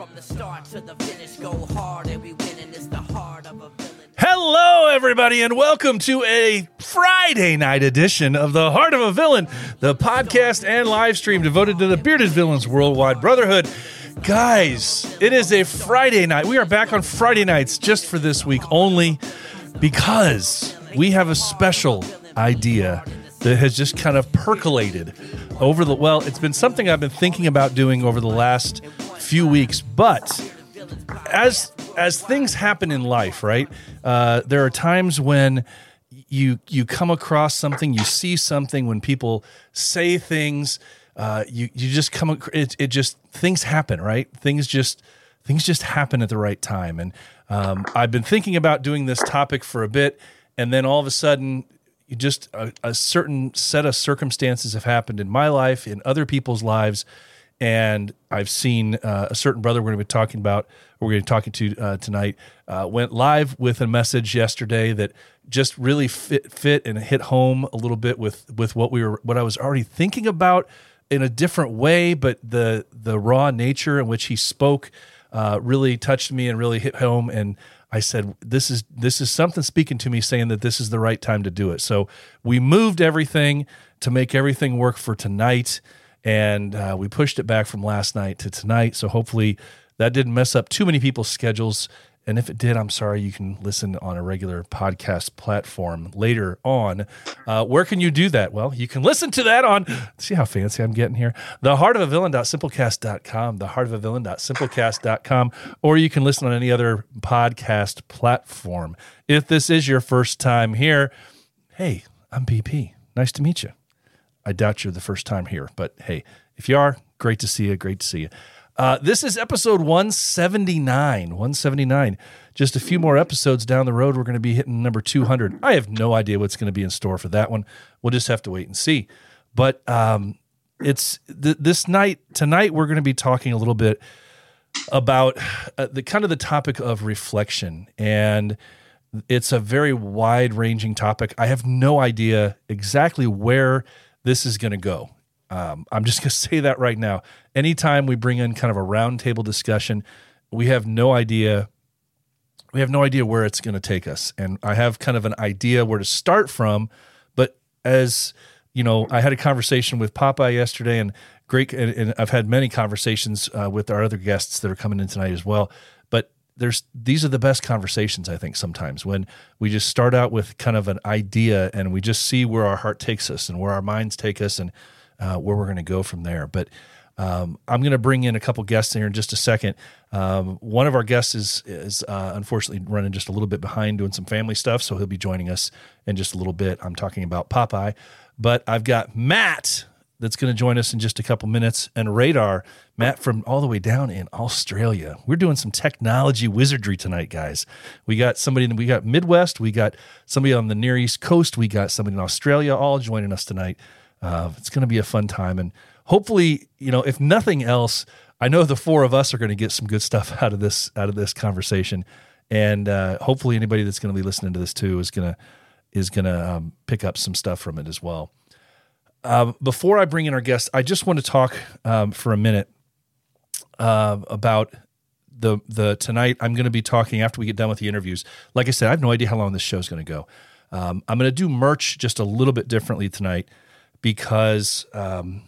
From the start to the finish, go hard and we win, and it's the heart of a villain. Hello, everybody, and welcome to a Friday night edition of The Heart of a Villain, the podcast and live stream devoted to the bearded villains worldwide brotherhood. Guys, it is a Friday night. We are back on Friday nights just for this week only because we have a special idea that has just kind of percolated over the well, it's been something I've been thinking about doing over the last few weeks, but as as things happen in life, right? Uh, there are times when you you come across something, you see something, when people say things, uh, you you just come. It, it just things happen, right? Things just things just happen at the right time, and um, I've been thinking about doing this topic for a bit, and then all of a sudden. Just a, a certain set of circumstances have happened in my life, in other people's lives, and I've seen uh, a certain brother we're going to be talking about, we're going to be talking to uh, tonight, uh, went live with a message yesterday that just really fit fit and hit home a little bit with with what we were what I was already thinking about in a different way, but the the raw nature in which he spoke uh, really touched me and really hit home and. I said, "This is this is something speaking to me, saying that this is the right time to do it." So we moved everything to make everything work for tonight and uh, we pushed it back from last night to tonight. So hopefully that didn't mess up too many people's schedules. And if it did, I'm sorry. You can listen on a regular podcast platform later on. Uh, where can you do that? Well, you can listen to that on. See how fancy I'm getting here. The heart of a villain.simplecast.com. The heart of a villain.simplecast.com. Or you can listen on any other podcast platform. If this is your first time here, hey, I'm BP. Nice to meet you. I doubt you're the first time here, but hey, if you are, great to see you. Great to see you. Uh, this is episode 179. 179. Just a few more episodes down the road, we're going to be hitting number 200. I have no idea what's going to be in store for that one. We'll just have to wait and see. But um, it's th- this night, tonight, we're going to be talking a little bit about uh, the kind of the topic of reflection and it's a very wide ranging topic i have no idea exactly where this is going to go. Um, i'm just going to say that right now. Anytime we bring in kind of a roundtable discussion we have no idea we have no idea where it's going to take us. And i have kind of an idea where to start from but as you know i had a conversation with popeye yesterday and great and, and i've had many conversations uh, with our other guests that are coming in tonight as well there's these are the best conversations i think sometimes when we just start out with kind of an idea and we just see where our heart takes us and where our minds take us and uh, where we're going to go from there but um, I'm going to bring in a couple guests here in just a second. Um, one of our guests is is uh, unfortunately running just a little bit behind doing some family stuff, so he'll be joining us in just a little bit. I'm talking about Popeye, but I've got Matt that's going to join us in just a couple minutes, and Radar Matt from all the way down in Australia. We're doing some technology wizardry tonight, guys. We got somebody in we got Midwest, we got somebody on the Near East Coast, we got somebody in Australia, all joining us tonight. Uh, it's going to be a fun time, and hopefully, you know, if nothing else, I know the four of us are going to get some good stuff out of this out of this conversation, and uh, hopefully, anybody that's going to be listening to this too is gonna is gonna um, pick up some stuff from it as well. Um, before I bring in our guests, I just want to talk um, for a minute uh, about the the tonight. I'm going to be talking after we get done with the interviews. Like I said, I have no idea how long this show is going to go. Um, I'm going to do merch just a little bit differently tonight because um,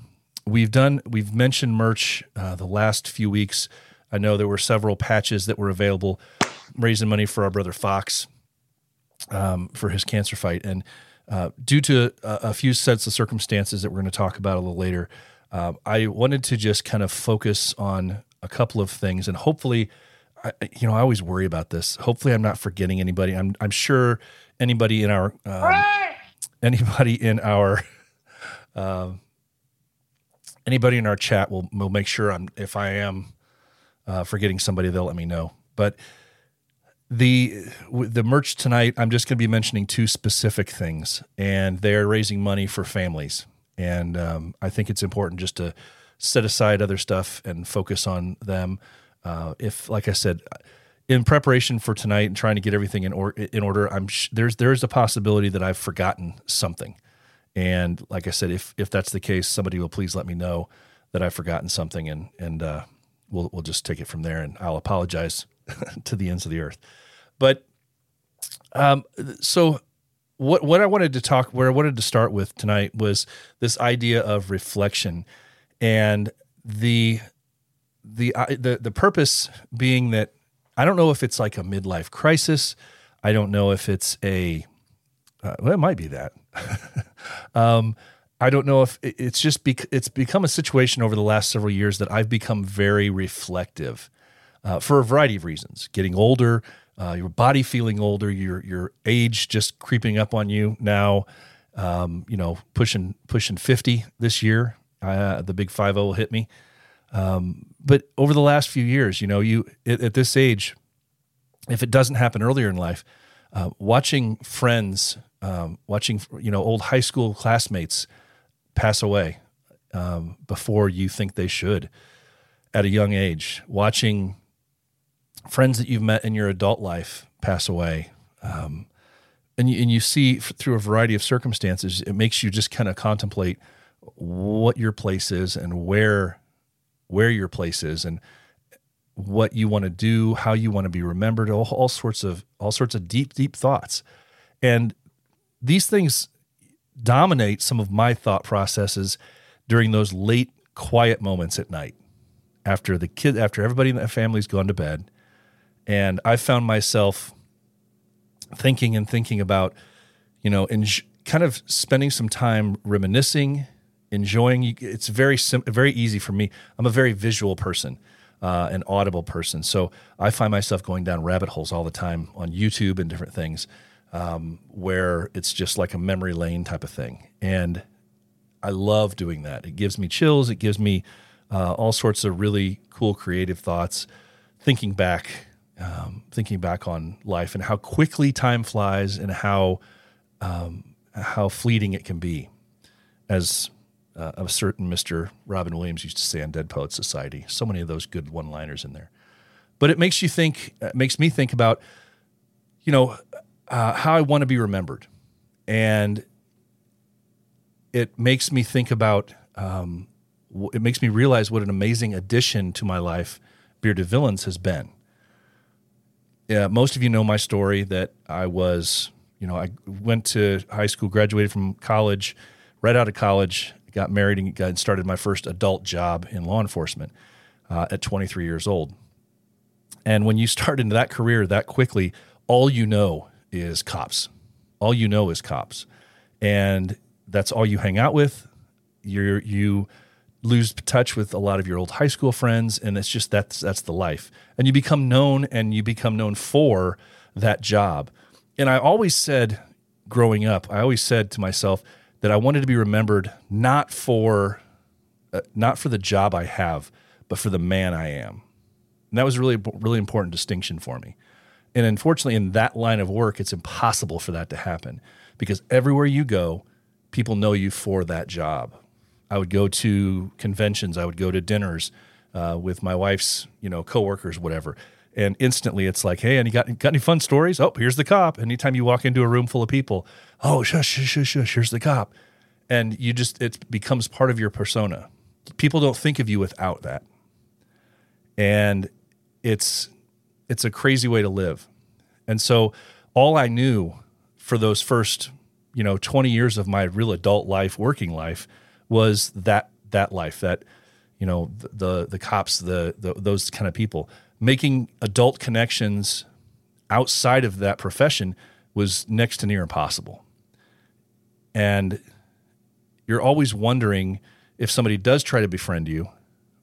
we've done we've mentioned merch uh, the last few weeks. I know there were several patches that were available, raising money for our brother Fox um, for his cancer fight, and uh, due to a, a few sets of circumstances that we're going to talk about a little later, uh, I wanted to just kind of focus on a couple of things, and hopefully, I, you know, I always worry about this. Hopefully, I'm not forgetting anybody. I'm I'm sure anybody in our um, anybody in our um, anybody in our chat will will make sure I'm if I am uh, forgetting somebody, they'll let me know. But the the merch tonight, I'm just going to be mentioning two specific things, and they're raising money for families. And um, I think it's important just to set aside other stuff and focus on them. Uh, if, like I said, in preparation for tonight and trying to get everything in, or, in order, I'm sh- there's there's a possibility that I've forgotten something. And like I said, if if that's the case, somebody will please let me know that I've forgotten something, and and uh, we'll we'll just take it from there, and I'll apologize to the ends of the earth. But um, so what what I wanted to talk where I wanted to start with tonight was this idea of reflection and the the uh, the the purpose being that I don't know if it's like a midlife crisis. I don't know if it's a uh, well, it might be that. um, I don't know if it's just bec- it's become a situation over the last several years that I've become very reflective uh, for a variety of reasons. Getting older, uh, your body feeling older, your your age just creeping up on you now. Um, you know, pushing pushing fifty this year. Uh, the big five zero hit me. Um, but over the last few years, you know, you at, at, this age, if it doesn't happen earlier in life, uh, watching friends, um, watching you know old high school classmates pass away um, before you think they should at a young age, watching friends that you've met in your adult life pass away. Um, and you, and you see through a variety of circumstances, it makes you just kind of contemplate what your place is and where where your place is and what you want to do, how you want to be remembered, all, all sorts of all sorts of deep deep thoughts. And these things dominate some of my thought processes during those late quiet moments at night after the kid after everybody in the family's gone to bed and I found myself thinking and thinking about, you know, and kind of spending some time reminiscing, enjoying. It's very sim- very easy for me. I'm a very visual person, uh, an audible person, so I find myself going down rabbit holes all the time on YouTube and different things, um, where it's just like a memory lane type of thing, and I love doing that. It gives me chills. It gives me uh, all sorts of really cool creative thoughts. Thinking back um, thinking back on life and how quickly time flies and how um, how fleeting it can be, as uh, a certain Mister Robin Williams used to say on Dead Poets Society. So many of those good one-liners in there, but it makes you think. It makes me think about, you know, uh, how I want to be remembered, and it makes me think about. Um, it makes me realize what an amazing addition to my life Bearded Villains has been yeah, most of you know my story that I was, you know, I went to high school, graduated from college, right out of college, got married and got started my first adult job in law enforcement uh, at 23 years old. And when you start into that career that quickly, all you know is cops. All you know is cops. And that's all you hang out with. You're, you lose touch with a lot of your old high school friends and it's just that's that's the life. And you become known and you become known for that job. And i always said growing up i always said to myself that i wanted to be remembered not for uh, not for the job i have but for the man i am. And that was really really important distinction for me. And unfortunately in that line of work it's impossible for that to happen because everywhere you go people know you for that job I would go to conventions, I would go to dinners uh, with my wife's, you know, coworkers, whatever. And instantly it's like, hey, and you got, got any fun stories? Oh, here's the cop. Anytime you walk into a room full of people, oh, shush, shush, shush, shush, here's the cop. And you just, it becomes part of your persona. People don't think of you without that. And it's, it's a crazy way to live. And so all I knew for those first, you know, 20 years of my real adult life, working life, was that that life that you know the the, the cops the, the those kind of people. Making adult connections outside of that profession was next to near impossible. And you're always wondering if somebody does try to befriend you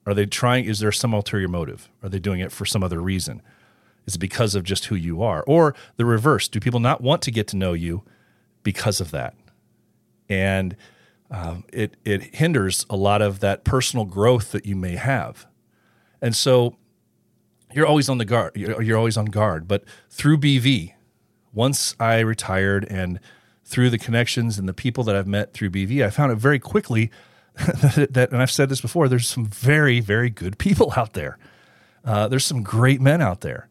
are they trying is there some ulterior motive? Are they doing it for some other reason? Is it because of just who you are? Or the reverse do people not want to get to know you because of that? And um, it it hinders a lot of that personal growth that you may have, and so you're always on the guard. You're, you're always on guard. But through BV, once I retired and through the connections and the people that I've met through BV, I found it very quickly that, that and I've said this before. There's some very very good people out there. Uh, there's some great men out there,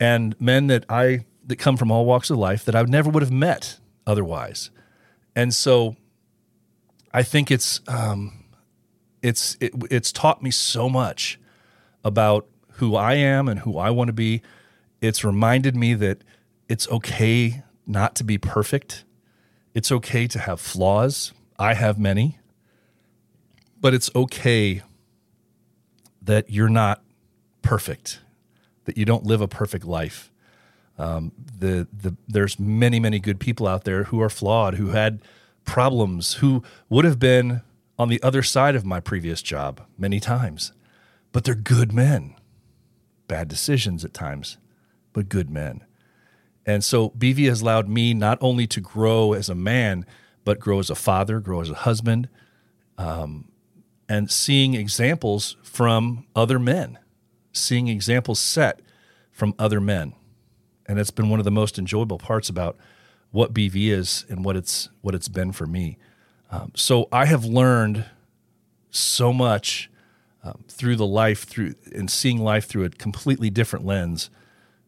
and men that I that come from all walks of life that I never would have met otherwise. And so I think it's um, it's it, it's taught me so much about who I am and who I want to be. It's reminded me that it's okay not to be perfect. It's okay to have flaws. I have many. But it's okay that you're not perfect, that you don't live a perfect life. Um, the, the, there's many, many good people out there who are flawed, who had problems, who would have been on the other side of my previous job many times, but they're good men. Bad decisions at times, but good men. And so BV has allowed me not only to grow as a man, but grow as a father, grow as a husband, um, and seeing examples from other men, seeing examples set from other men. And it's been one of the most enjoyable parts about what BV is and what it's what it's been for me. Um, so I have learned so much um, through the life through and seeing life through a completely different lens,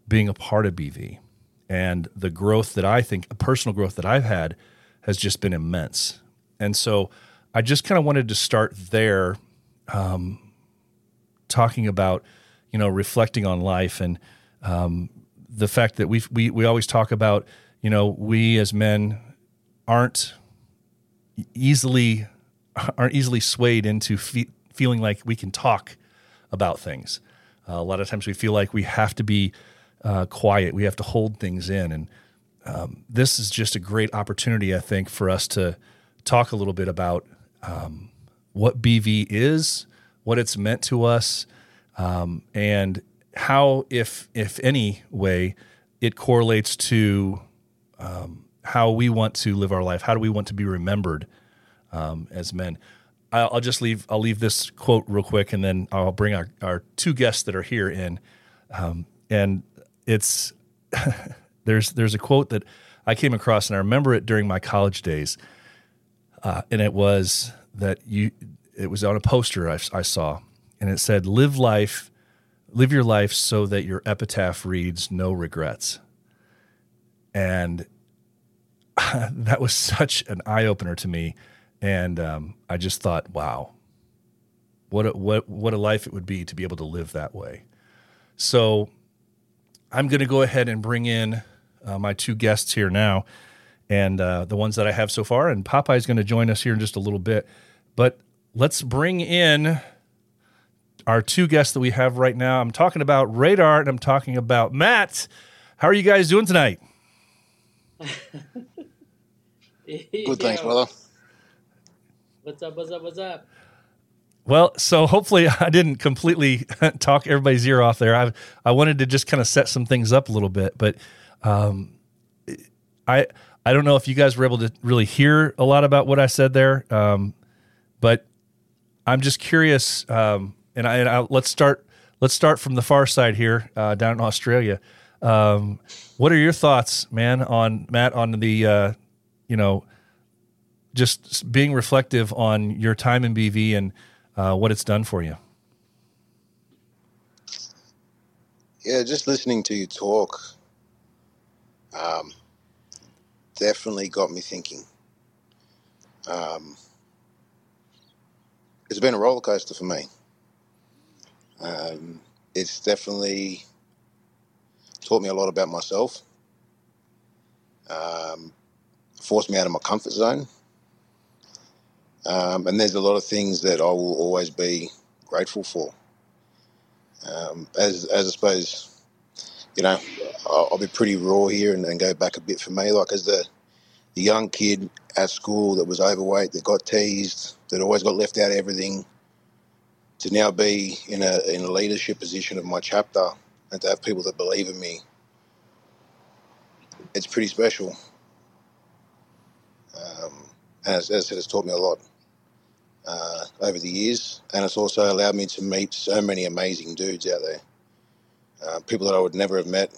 being a part of BV, and the growth that I think, personal growth that I've had, has just been immense. And so I just kind of wanted to start there, um, talking about you know reflecting on life and um, the fact that we we we always talk about you know we as men aren't easily aren't easily swayed into fe- feeling like we can talk about things. Uh, a lot of times we feel like we have to be uh, quiet, we have to hold things in, and um, this is just a great opportunity, I think, for us to talk a little bit about um, what BV is, what it's meant to us, um, and how, if if any way, it correlates to um, how we want to live our life. How do we want to be remembered um, as men? I'll, I'll, just leave. I'll leave this quote real quick, and then I'll bring our, our two guests that are here in. Um, and it's there's there's a quote that I came across, and I remember it during my college days, uh, and it was that you. It was on a poster I, I saw, and it said, "Live life, live your life so that your epitaph reads no regrets." And that was such an eye opener to me, and um, I just thought, wow, what a, what what a life it would be to be able to live that way. So, I'm going to go ahead and bring in uh, my two guests here now, and uh, the ones that I have so far. And Popeye is going to join us here in just a little bit, but let's bring in our two guests that we have right now. I'm talking about Radar and I'm talking about Matt. How are you guys doing tonight? Good, thanks, brother. What's up? What's up? What's up? Well, so hopefully I didn't completely talk everybody's ear off there. I I wanted to just kind of set some things up a little bit, but um, I I don't know if you guys were able to really hear a lot about what I said there, um, but I'm just curious. Um, and I, and I, let's start let's start from the far side here uh, down in Australia. Um, what are your thoughts, man, on Matt on the uh, you know, just being reflective on your time in BV and uh, what it's done for you. Yeah, just listening to you talk um, definitely got me thinking. Um, it's been a roller coaster for me. Um, it's definitely taught me a lot about myself. Um, forced me out of my comfort zone. Um, and there's a lot of things that I will always be grateful for. Um, as, as I suppose, you know, I'll, I'll be pretty raw here and, and, go back a bit for me. Like as the, the young kid at school that was overweight, that got teased, that always got left out of everything, to now be in a in a leadership position of my chapter and to have people that believe in me, it's pretty special. Um, and as, as, I said, it's taught me a lot uh, over the years, and it's also allowed me to meet so many amazing dudes out there, uh, people that I would never have met.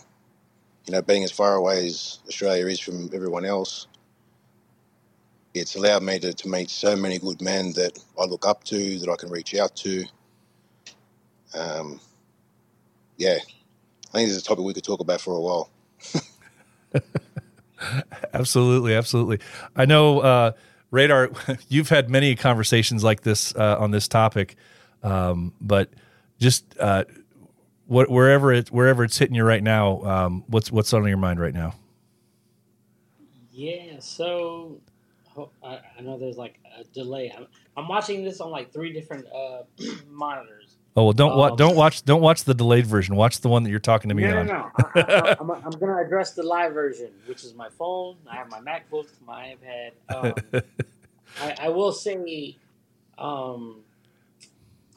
You know, being as far away as Australia is from everyone else, it's allowed me to, to meet so many good men that I look up to, that I can reach out to. Um, yeah, I think this is a topic we could talk about for a while. absolutely, absolutely. I know, uh, Radar. You've had many conversations like this uh, on this topic, um, but just uh, what wherever it wherever it's hitting you right now. Um, what's what's on your mind right now? Yeah, so I, I know there's like a delay. I'm, I'm watching this on like three different uh, monitors. Oh well, don't wa- Um, don't watch don't watch the delayed version. Watch the one that you're talking to me No, no, on. no. I, I, I'm, I'm going to address the live version, which is my phone. I have my MacBook, my iPad. Um, I, I will say, um,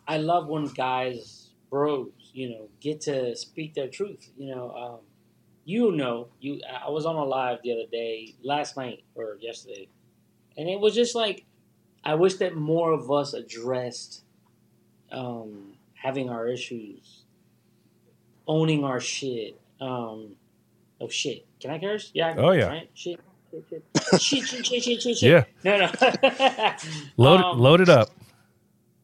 I love when guys, bros, you know, get to speak their truth. You know, um, you know, you. I was on a live the other day, last night or yesterday, and it was just like, I wish that more of us addressed um, having our issues, owning our shit. Um, oh shit! Can I curse? Yeah. I can Oh, yeah. Right? Shit. Shit, shit, shit, shit, shit, shit, shit, shit. Yeah. No, no. Load Um, load it up.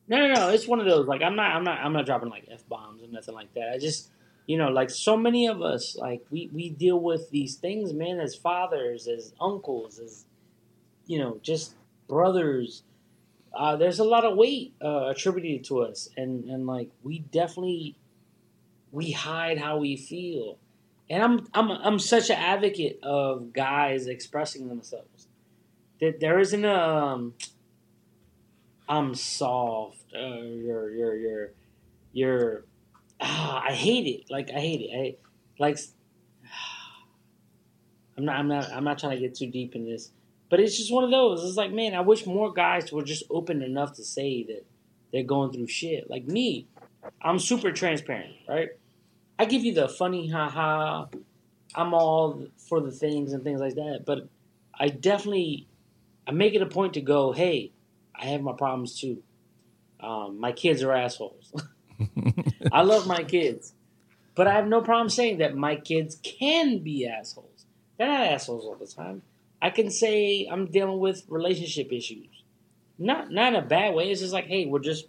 no, no, no. It's one of those. Like I'm not, I'm not, I'm not dropping like f bombs or nothing like that. I just, you know, like so many of us, like we we deal with these things, man, as fathers, as uncles, as you know, just brothers. Uh, there's a lot of weight uh, attributed to us, and and like we definitely we hide how we feel. And I'm I'm I'm such an advocate of guys expressing themselves. That there isn't a um, I'm soft. Uh, you're you're you're you're. Ah, I hate it. Like I hate it. I like. I'm not. I'm not. I'm not trying to get too deep in this, but it's just one of those. It's like, man, I wish more guys were just open enough to say that they're going through shit. Like me, I'm super transparent, right? I give you the funny, haha. I'm all for the things and things like that, but I definitely, I make it a point to go, hey, I have my problems too. Um, my kids are assholes. I love my kids, but I have no problem saying that my kids can be assholes. They're not assholes all the time. I can say I'm dealing with relationship issues, not not in a bad way. It's just like, hey, we're just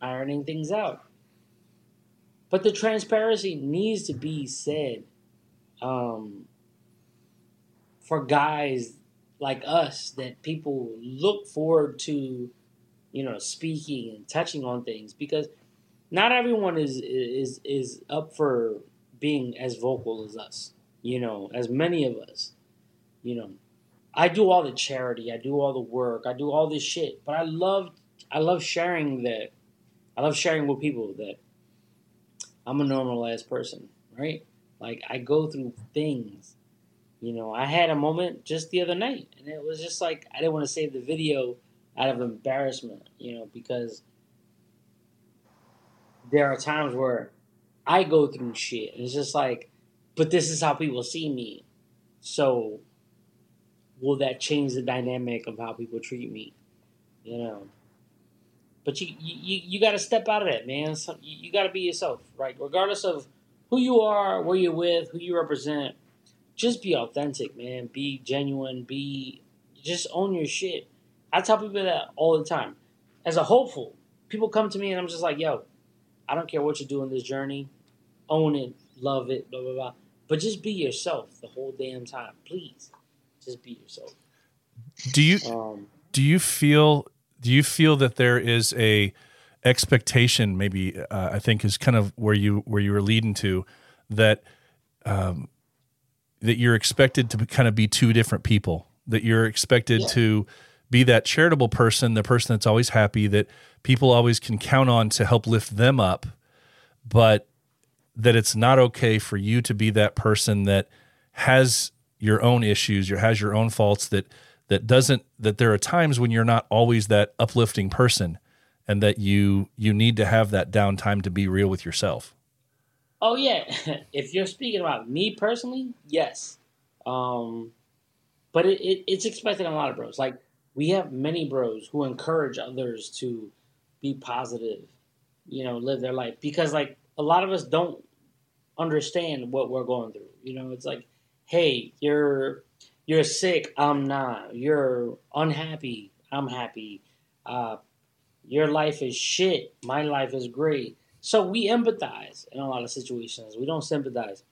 ironing things out. But the transparency needs to be said um, for guys like us that people look forward to, you know, speaking and touching on things because not everyone is is is up for being as vocal as us. You know, as many of us. You know, I do all the charity, I do all the work, I do all this shit, but I love I love sharing that. I love sharing with people that I'm a normal ass person, right? Like I go through things. You know, I had a moment just the other night, and it was just like I didn't want to save the video out of embarrassment, you know, because there are times where I go through shit, and it's just like, but this is how people see me. So, will that change the dynamic of how people treat me? You know. But you you, you got to step out of that, man. So, you got to be yourself, right? Regardless of who you are, where you're with, who you represent. Just be authentic, man. Be genuine. Be just own your shit. I tell people that all the time. As a hopeful, people come to me and I'm just like, yo, I don't care what you do in this journey. Own it, love it, blah blah blah. But just be yourself the whole damn time, please. Just be yourself. Do you Um, do you feel do you feel that there is a expectation maybe uh, i think is kind of where you where you were leading to that um, that you're expected to be, kind of be two different people that you're expected Yeah. to be that charitable person the person that's always happy that people always can count on to help lift them up but that it's not okay for you to be that person that has your own issues, your has your own faults that that doesn't that there are times when you're not always that uplifting person and that you you need to have that downtime to be real with yourself. Oh yeah, if you're speaking about me personally, yes. Um, but it, it, it's expected in a lot of bros. Like we have many bros who encourage others to be positive, you know, live their life because like a lot of us don't understand what we're going through. You know, it's like, hey, you're you're sick, I'm not. You're unhappy, I'm happy. Uh, your life is shit, my life is great. So we empathize in a lot of situations. We don't sympathize.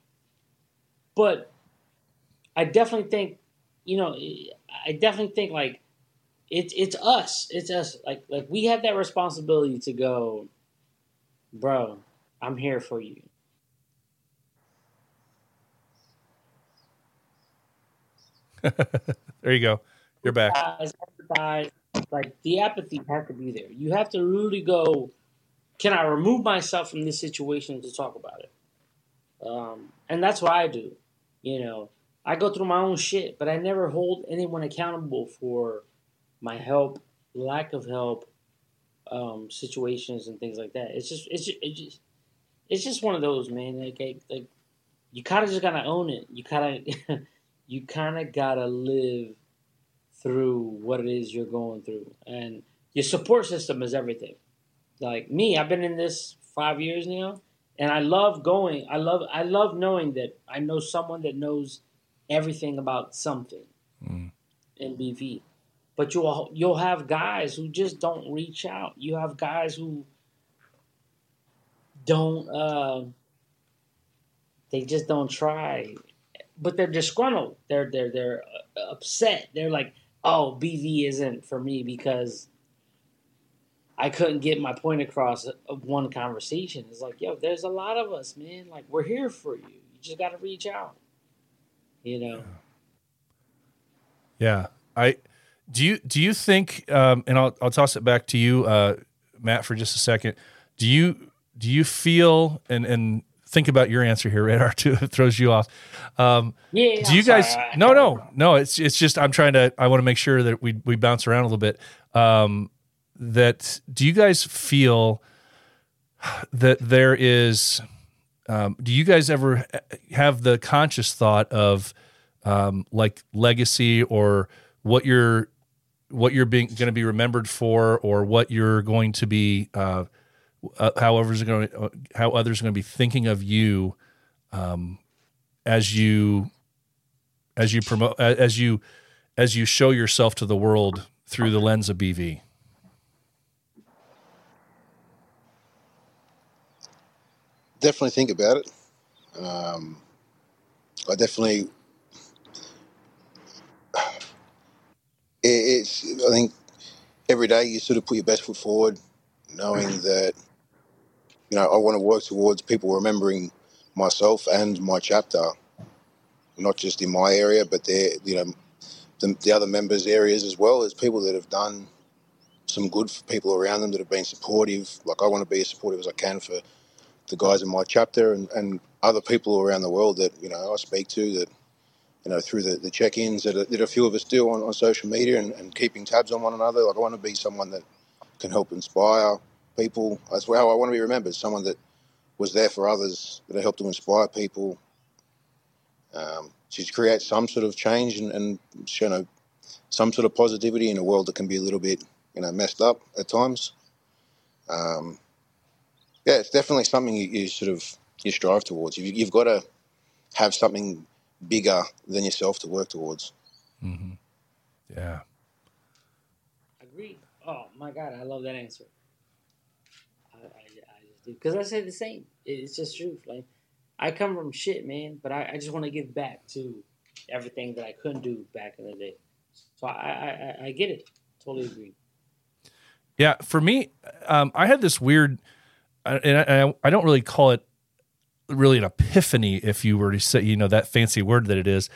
But I definitely think, you know, I definitely think like it's it's us. It's us. Like like we have that responsibility to go, bro. I'm here for you. There you go. You're back. Like the apathy has to be there. You have to really go. Can I remove myself from this situation to talk about it? Um, and that's what I do. You know, I go through my own shit, but I never hold anyone accountable for my help, lack of help, um, situations and things like that. It's just, it's just, it's just, it's just one of those, man. Like, like, like you kind of just gotta own it. You kind of, you kind of gotta live through what it is you're going through, and your support system is everything. Like me, I've been in this five years now, and I love going. I love, I love knowing that I know someone that knows everything about something Mm. in BV. But you'll you'll have guys who just don't reach out. You have guys who don't uh, they just don't try. But they're disgruntled. They're they're they're uh, upset. They're like, "Oh, BV isn't for me because I couldn't get my point across of one conversation." It's like, "Yo, there's a lot of us, man. Like we're here for you. You just got to reach out." You know. Yeah. I do you do you think um, and I'll I'll toss it back to you, uh, Matt, for just a second. Do you do you feel and and think about your answer here, Radar, too, it throws you off. Um, Yeah. do you I'm sorry, guys I no no no it's it's just i'm trying to i want to make sure that we we bounce around a little bit um that do you guys feel that there is um do you guys ever have the conscious thought of um like legacy or what you're what you're being going to be remembered for or what you're going to be uh, uh how others are going to, how others are going to be thinking of you um as you as you promote as you as you show yourself to the world through the lens of BV. definitely think about it. Um, I definitely. It's. I think every day you sort of put your best foot forward, knowing that you know I want to work towards people remembering myself and my chapter, not just in my area, but their you know the, the other members' areas as well as people that have done some good for people around them that have been supportive. Like I want to be as supportive as I can for the guys in my chapter and, and other people around the world that you know I speak to that you know through the, the check-ins that a, that a few of us do on, on social media and, and keeping tabs on one another. Like I want to be someone that can help inspire people. That's how I want to be remembered. Someone that was there for others, that helped to inspire people, um, to create some sort of change and, and you know some sort of positivity in a world that can be a little bit you know messed up at times. Um, yeah, it's definitely something you, you sort of you strive towards. You, you've got to have something bigger than yourself to work towards. Mm-hmm. Yeah. Agreed. Oh my god, I love that answer. Do because I say the same. It's just truth. Like I come from shit, man, but I, I just want to give back to everything that I couldn't do back in the day. So I I, I, get it. Totally agree. Yeah, for me, um, I had this weird, and I, I don't really call it really an epiphany, if you were to say, you know, that fancy word that it is,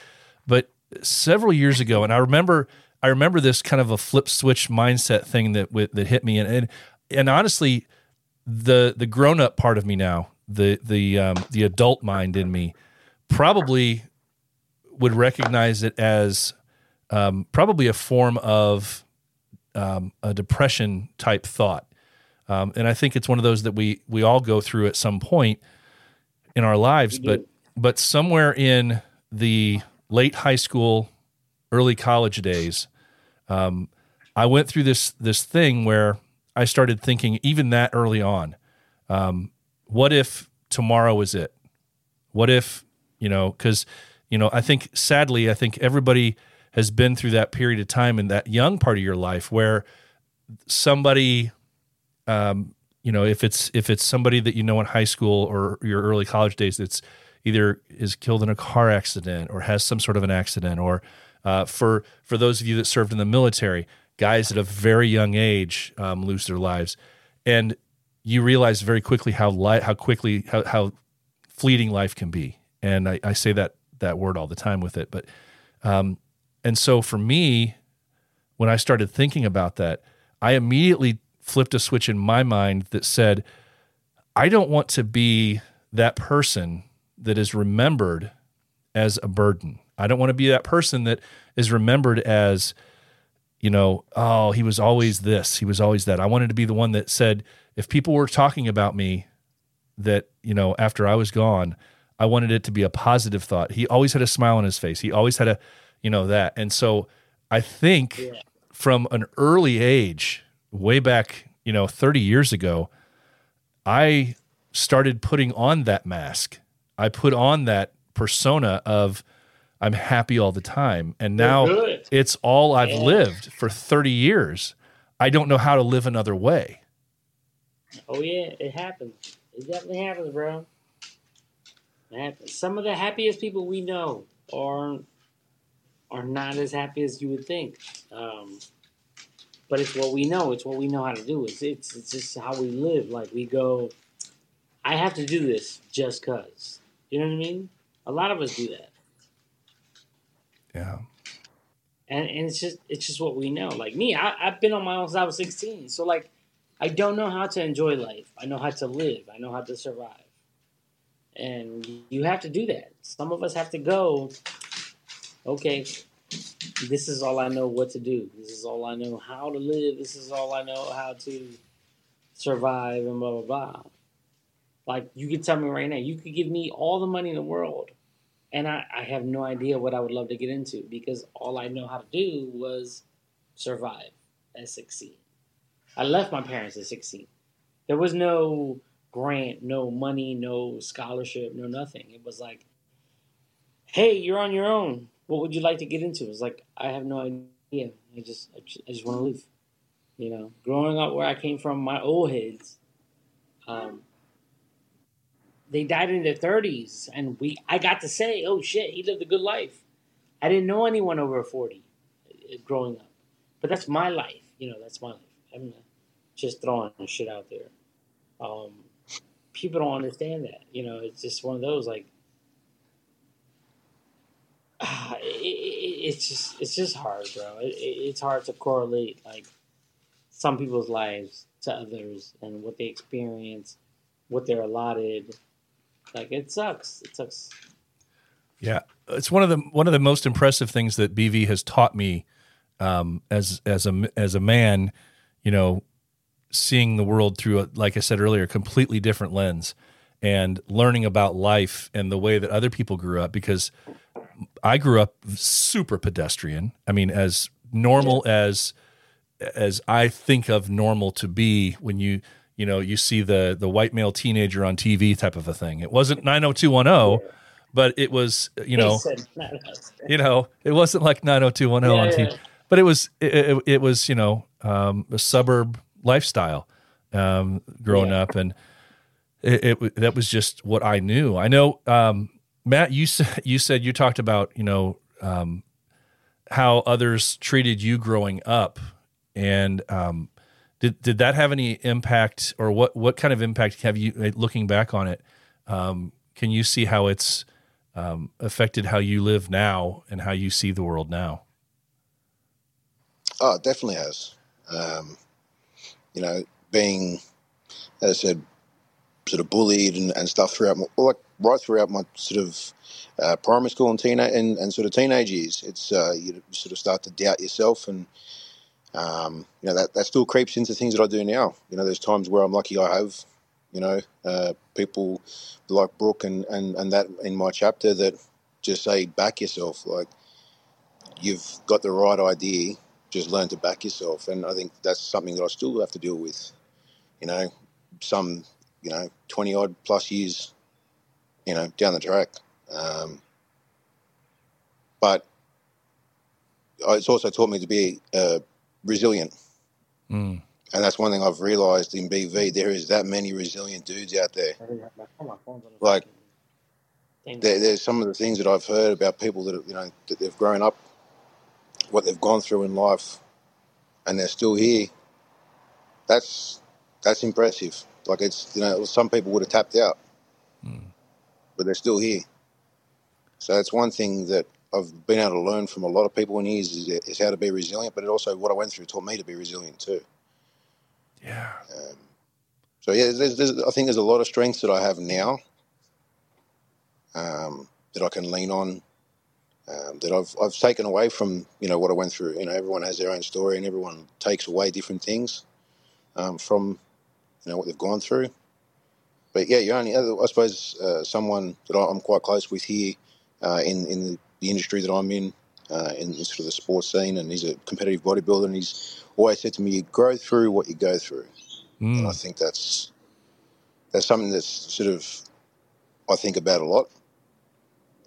but several years ago, and I remember, I remember this kind of a flip switch mindset thing that that hit me, and and, and honestly, the the grown up part of me now, the the um, the adult mind in me, probably would recognize it as um, probably a form of um, a depression type thought. Um, and I think it's one of those that we we all go through at some point in our lives. But but somewhere in the late high school, early college days, um, I went through this this thing where I started thinking, even that early on, um, what if tomorrow is it? What if you know? Because you know, I think sadly, I think everybody has been through that period of time in that young part of your life where somebody um, you know if it's if it's somebody that you know in high school or your early college days that's either is killed in a car accident or has some sort of an accident or uh, for for those of you that served in the military guys at a very young age um, lose their lives and you realize very quickly how li- how quickly how, how fleeting life can be. And I, I say that that word all the time with it. But um, and so for me, when I started thinking about that, I immediately flipped a switch in my mind that said, I don't want to be that person that is remembered as a burden. I don't want to be that person that is remembered as, you know, oh, he was always this, he was always that. I wanted to be the one that said, if people were talking about me, that, you know, after I was gone, I wanted it to be a positive thought. He always had a smile on his face. He always had a, you know, that. And so I think Yeah. from an early age, way back, you know, 30 years ago, I started putting on that mask. I put on that persona of I'm happy all the time. And now it's all I've Yeah. lived for 30 years. I don't know how to live another way. Oh yeah, it happens. It definitely happens, bro. Happens. Some of the happiest people we know are are not as happy as you would think. Um, but it's what we know. It's what we know how to do. It's it's it's just how we live. Like we go, I have to do this just cause. You know what I mean? A lot of us do that. Yeah. and and it's just it's just what we know. Like me, I, I've been on my own since I was sixteen, so like I don't know how to enjoy life. I know how to live. I know how to survive, and you have to do that. Some of us have to go. Okay, this is all I know what to do. This is all I know how to live. This is all I know how to survive, and blah blah blah. Like you could tell me right now, you could give me all the money in the world, and I, I have no idea what I would love to get into because all I know how to do was survive at 16. I left my parents at 16. There was no grant, no money, no scholarship, no nothing. It was like, hey, you're on your own. What would you like to get into? It was like, I have no idea. I just, I just, just want to live. You know, growing up where I came from, my old heads, um, they died in their 30s and we i got to say oh shit he lived a good life. I didn't know anyone over 40 uh, growing up but that's my life you know that's my life. I'm just throwing shit out there. Um, people don't understand that you know it's just one of those like ah, it, it, it's just it's just hard bro. It, it's hard to correlate like some people's lives to others and what they experience what they're allotted like it sucks. It sucks. Yeah, it's one of the one of the most impressive things that BV has taught me um, as as a as a man. You know, seeing the world through, a, like I said earlier, a completely different lens, and learning about life and the way that other people grew up. Because I grew up super pedestrian. I mean, as normal as as I think of normal to be when you you know you see the the white male teenager on TV type of a thing. It wasn't 90210, but it was you know He said, not us. you know it wasn't like 90210 on TV, yeah. but it was it, it, it was you know um, a suburb lifestyle um, growing Yeah. up, and it, it that was just what I knew. I know um, Matt, you said you said you talked about you know um, how others treated you growing up, and um, did did that have any impact, or what what kind of impact have you uh, looking back on it? Um, can you see how it's um, affected how you live now and how you see the world now? Oh, it definitely has. Um, you know, being, as I said, sort of bullied and, and stuff throughout, my, like right throughout my sort of uh, primary school and teen and, and sort of teenage years. It's uh, you sort of start to doubt yourself, and um, you know that that still creeps into things that I do now. You know, there's times where I'm lucky I have, you know, uh, people like Brooke and, and and that in my chapter that just say back yourself, like you've got the right idea just learn to back yourself. And I think that's something that I still have to deal with. You know, some you know twenty odd plus years, you know, down the track. Um, but it's also taught me to be uh, resilient, Mm. and that's one thing I've realised in BV. There is that many resilient dudes out there. Like, there, there's some of the things that I've heard about people that have, you know that they've grown up, what they've gone through in life, and they're still here. That's that's impressive. Like it's you know some people would have tapped out, but they're still here. So that's one thing that I've been able to learn from a lot of people in years is, is how to be resilient. But it also what I went through taught me to be resilient too. Yeah. So yeah, there's, there's, I think there's a lot of strengths that I have now um, that I can lean on. Um, that I've I've taken away from you know what I went through. You know, everyone has their own story, and everyone takes away different things um, from you know what they've gone through. But yeah, you only I suppose uh, someone that I'm quite close with here uh, in in the, the industry that I'm in, uh, in sort of the sports scene, and he's a competitive bodybuilder, and he's always said to me, "You grow through what you go through." and I Mm. think that's that's something that's sort of I think about a lot.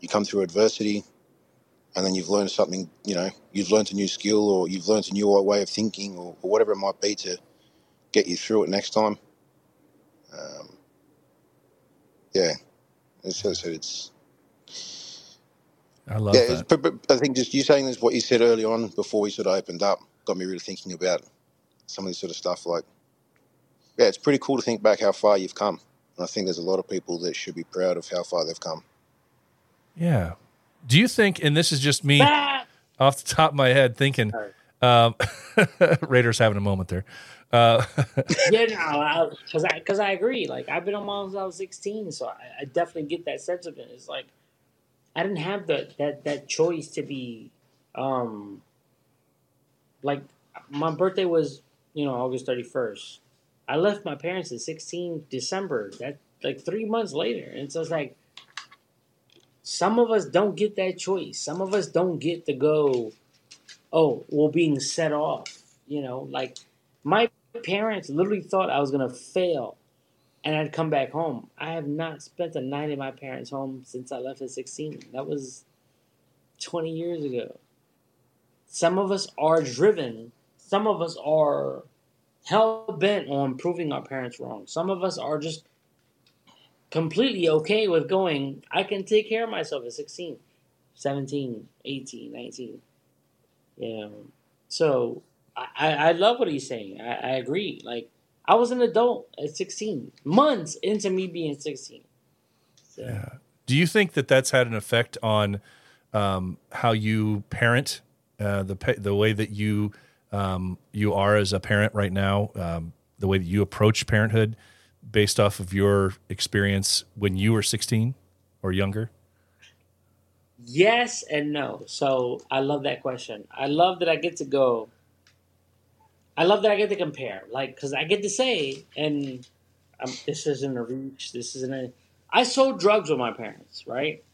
You come through adversity, and then you've learned something. You know, you've learned a new skill, or you've learned a new way of thinking, or, or whatever it might be to get you through it next time. Um, yeah, it's, it's, it's I love yeah. That. but, but I think just you saying this, what you said early on before we sort of opened up, got me really thinking about some of this sort of stuff. Like, yeah, it's pretty cool to think back how far you've come. And I think there's a lot of people that should be proud of how far they've come. Yeah. Do you think, and this is just me Ah! off the top of my head thinking, um, Radar's having a moment there. Uh, yeah, no, because I because I, agree. Like I've been on moms since I was sixteen, so I, I definitely get that sentiment. It's like I didn't have the that that choice to be, um, like my birthday was you know August thirty first. I left my parents at sixteen December. That like three months later, and so it's like some of us don't get that choice. Some of us don't get to go. Oh, well, being set off. You know, like my parents literally thought I was gonna fail, and I'd come back home. I have not spent a night in my parents' home since I left at sixteen. That was twenty years ago. Some of us are driven. Some of us are hell bent on proving our parents wrong. Some of us are just completely okay with going, I can take care of myself at 16, 17, 18, 19. You know, so I, I I love what he's saying. I, I agree. Like, I was an adult at 16, months into me being 16. So, Yeah. Do you think that that's had an effect on um, how you parent, uh, the pa- the way that you um, you are as a parent right now, um, the way that you approach parenthood, based off of your experience when you were sixteen or younger? Yes and no. So I love that question. I love that I get to go. I love that I get to compare, like, because I get to say, and um, this isn't a reach. This isn't a. I sold drugs with my parents, right?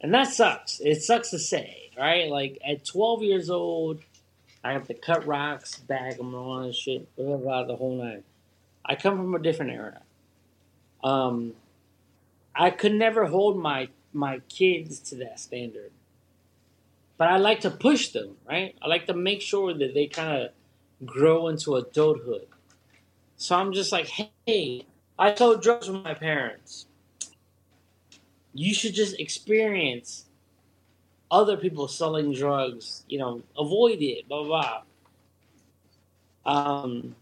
And that sucks. It sucks to say, right? Like at 12 years old, I have to cut rocks, bag them, and all that shit, blah blah blah, the whole night. I come from a different era. Um, I could never hold my my kids to that standard. But I like to push them, right? I like to make sure that they kind of grow into adulthood. So I'm just like, hey, I sold drugs with my parents. You should just experience other people selling drugs, you know, avoid it, blah, blah, blah. Um,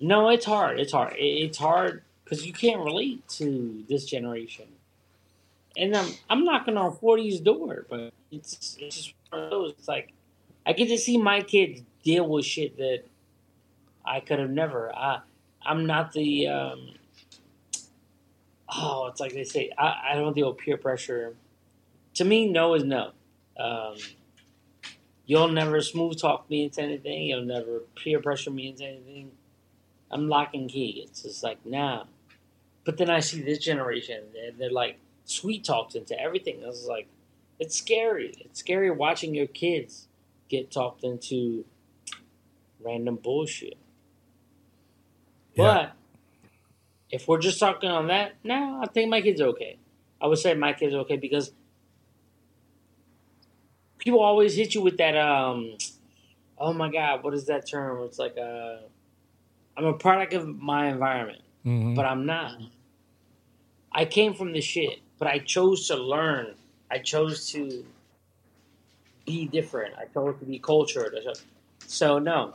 no, it's hard. It's hard. It's hard because you can't relate to this generation and I'm I'm knocking on 40's door, but it's it's just one of those. It's like I get to see my kids deal with shit that I could have never. I I'm not the um, oh, it's like they say I, I don't deal with peer pressure. To me, no is no. Um, you'll never smooth talk me into anything. You'll never peer pressure me into anything. I'm lock and key. It's just like nah. But then I see this generation, and they're like sweet talked into everything. I was like, it's scary. It's scary watching your kids get talked into random bullshit. Yeah. But if we're just talking on that, no, I think my kids okay. I would say my kids okay because people always hit you with that. Um, oh my god, what is that term? It's like uh, I'm a product of my environment Mhm. but I'm not. I came from the shit, but I chose to learn. I chose to be different. I chose to be cultured. So no,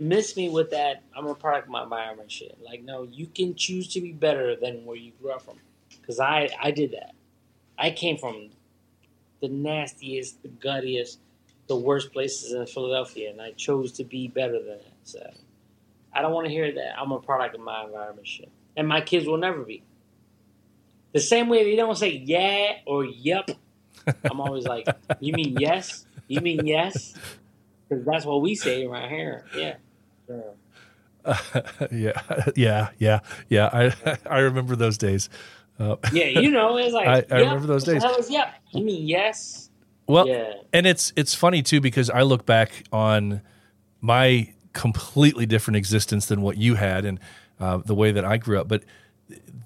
miss me with that. I'm a product of my environment shit. Like, no, you can choose to be better than where you grew up from. Because I, I did that. I came from the nastiest, the guttiest, the worst places in Philadelphia, and I chose to be better than that. So I don't want to hear that. I'm a product of my environment shit. And my kids will never be. The same way they don't say yeah or yep. I'm always like, you mean yes? You mean yes? Because that's what we say around here. Yeah. Yeah, yeah, yeah, yeah. I I remember those days. Uh, yeah, you know, it's like I- I yep. remember those days. is yep? You mean yes? well, Yeah. and it's it's funny too because I look back on my completely different existence than what you had and uh, the way that I grew up. But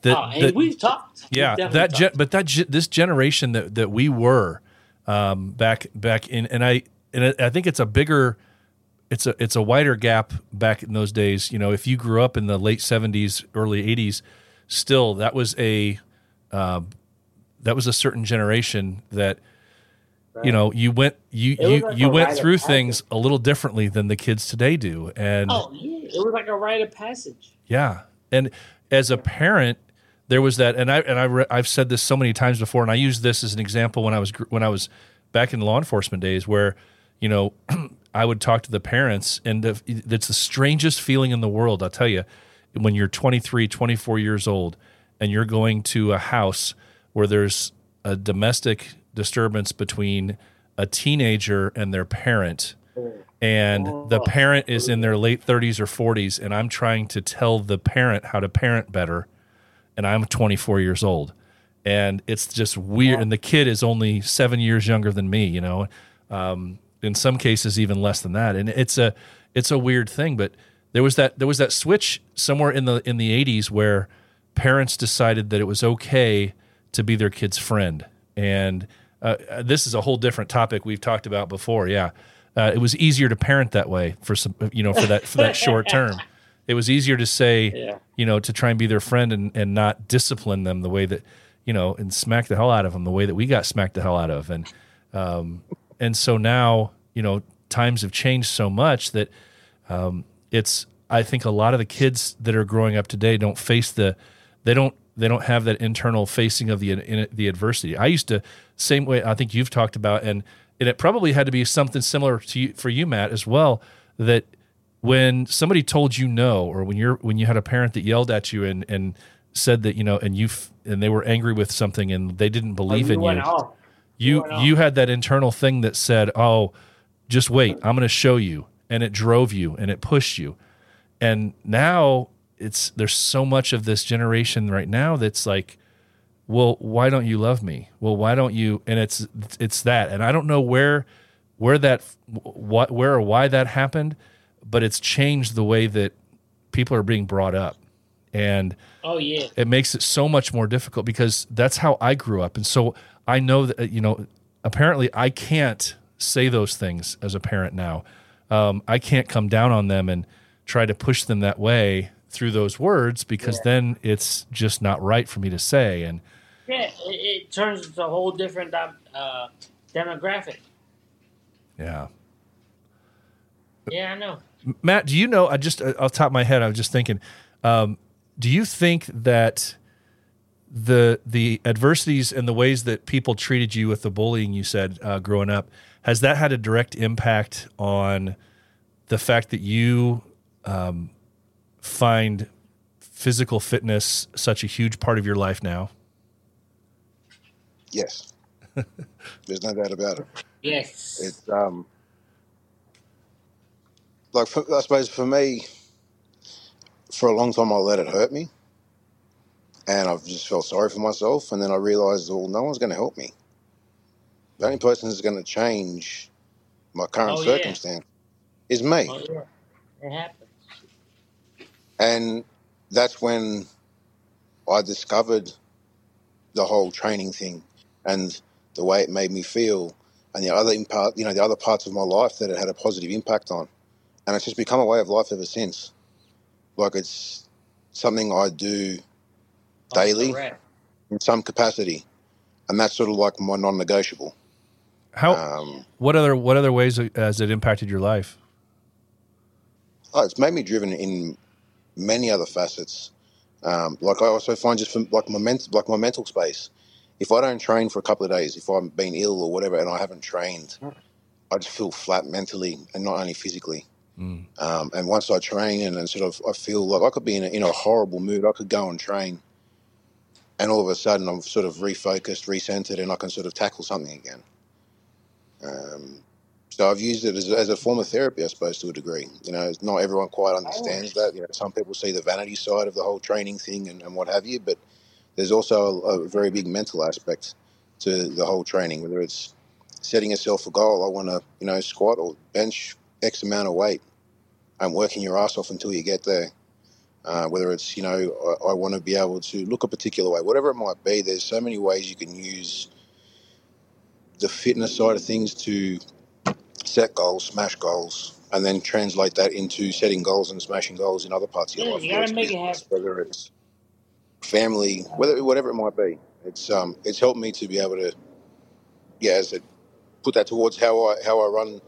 the, oh, and the- we've talked. We've yeah, definitely that ge- but that ge- this generation that that we were um, back back in, and I and I think it's a bigger. It's a it's a wider gap back in those days. You know, if you grew up in the late seventies, early eighties, still that was a um, that was a certain generation that you know you went you you like you went through things a little differently than the kids today do, and Oh yeah, it was like a rite of passage. yeah, and as a parent, there was that, and I and I re, I've said this so many times before, and I use this as an example when I was when I was back in law enforcement days, where you know I would talk to the parents, and if, it's the strangest feeling in the world. I'll tell you, when you're 23, 24 years old, and you're going to a house where there's a domestic disturbance between a teenager and their parent. And the parent is in their late 30s or 40s and i'm trying to tell the parent how to parent better and i'm 24 years old. And it's just weird and the kid is only seven years younger than me you know? Um, in some cases even less than that. And it's a it's a weird thing but there was that there was that switch somewhere in the in the 80s where parents decided that it was okay to be their kid's friend. And uh, uh, this is a whole different topic we've talked about before yeah. Uh, it was easier to parent that way for some you know for that for that short term. It was easier to say Yeah. you know to try and be their friend and, and not discipline them the way that you know and smack the hell out of them the way that we got smacked the hell out of. And um, and so now you know times have changed so much that um, it's I think a lot of the kids that are growing up today don't face the they don't they don't have that internal facing of the in, the adversity. I used to same way I think you've talked about and and it probably had to be something similar to you, for you Matt as well that when somebody told you no or when you're when you had a parent that yelled at you and and said that you know and you and they were angry with something and they didn't believe you in you off. You you had that internal thing that said oh just wait i'm going to show you. And it drove you and it pushed you. And now it's there's so much of this generation right now that's like well why don't you love me? Well why don't you and it's it's that. And i don't know where where that what where or why that happened but it's changed the way that people are being brought up. And Oh yeah. it makes it so much more difficult because that's how I grew up. And so I know that, uh, you know, apparently I can't say those things as a parent now. Um, I can't come down on them and try to push them that way through those words because then it's just not right for me to say. And Yeah, it, it turns into a whole different uh, demographic. yeah. Yeah, I know. Matt, do you know? I just uh, off the top of my head, I was just thinking. Um, do you think that the the adversities and the ways that people treated you with the bullying you said uh, growing up has that had a direct impact on the fact that you um, find physical fitness such a huge part of your life now? Yes. There's no doubt about it. Yes. It's um, like for, I suppose for me, for a long time I let it hurt me, and I've just felt sorry for myself. And then I realised, well, no one's going to help me. The only person who's going to change my current Oh, yeah. circumstance is me. oh yeah. It happens. And that's when I discovered the whole training thing and the way it made me feel and the other impact, you know, the other parts of my life that it had a positive impact on. And it's just become a way of life ever since. Like it's something I do Daily? correct. in some capacity. And that's sort of like my non negotiable. How? Um, what other What other ways has it impacted your life? oh, it's made me driven in many other facets. Um, like I also find just from like my mental, like my mental space. If I don't train for a couple of days, if I've been ill or whatever, and I haven't trained, I just feel flat mentally and not only physically. Mm. Um, and once I train and, and sort of, I feel like I could be in a, in a horrible mood. I could go and train, and all of a sudden I'm sort of refocused, recentered, and I can sort of tackle something again. Um, so I've used it as, as a form of therapy, I suppose, to a degree. You know, not everyone quite understands that. You know, some people see the vanity side of the whole training thing and, and what have you, but there's also a, a very big mental aspect to the whole training. Whether it's setting yourself a goal, I want to, you know, squat or bench X amount of weight, and working your ass off until you get there. Uh, whether it's, you know, I, I want to be able to look a particular way, whatever it might be. There's so many ways you can use the fitness side of things to set goals, smash goals, and then translate that into setting goals and smashing goals in other parts of your Yeah, life. you whether gotta it's make it business, Whether it's family, whether whatever it might be. It's um, it's helped me to be able to, yeah, as it put that towards how I how I run.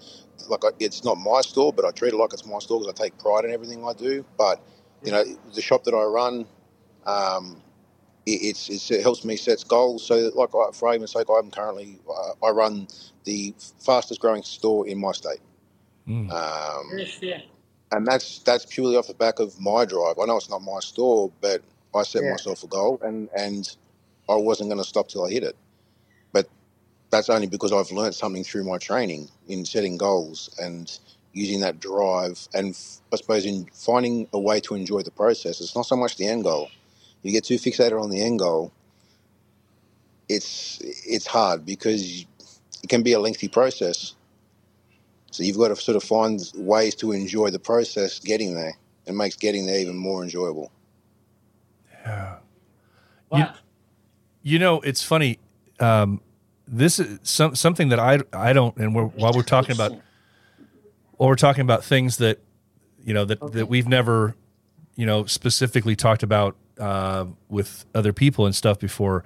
Like I, it's not my store, but I treat it like it's my store because I take pride in everything I do. But you know, the shop that I run, um, it, it's, it's it helps me set goals. So, that, like I- for argument's sake, I'm currently uh, I run the fastest growing store in my state. Mm. Um, Yes, yeah. and that's that's purely off the back of my drive. I know it's not my store, but I set Yeah. myself a goal, and and I wasn't going to stop till I hit it. But that's only because I've learned something through my training in setting goals and using that drive, and f- I suppose in finding a way to enjoy the process. It's not so much the end goal. You get too fixated on the end goal. It's it's hard because it can be a lengthy process. So you've got to sort of find ways to enjoy the process getting there. It makes getting there even more enjoyable. Yeah. Wow. You know, it's funny. Um, this is some, something that I I don't, and we're, while we're talking about while we're talking about things that you know that that we've never you know specifically talked about uh, with other people and stuff before.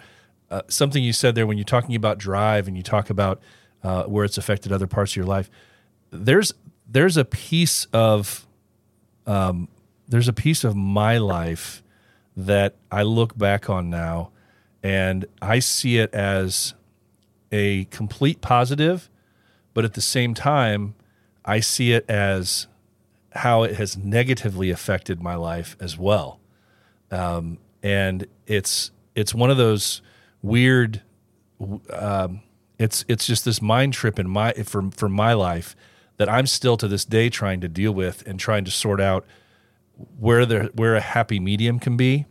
Uh, something you said there when you're talking about drive and you talk about uh, where it's affected other parts of your life. There's there's a piece of um, there's a piece of my life that I look back on now and I see it as a complete positive, but at the same time, I see it as how it has negatively affected my life as well. Um, and it's it's one of those weird. Um, it's it's just this mind trip in my for for my life that I'm still to this day trying to deal with and trying to sort out where there where a happy medium can be,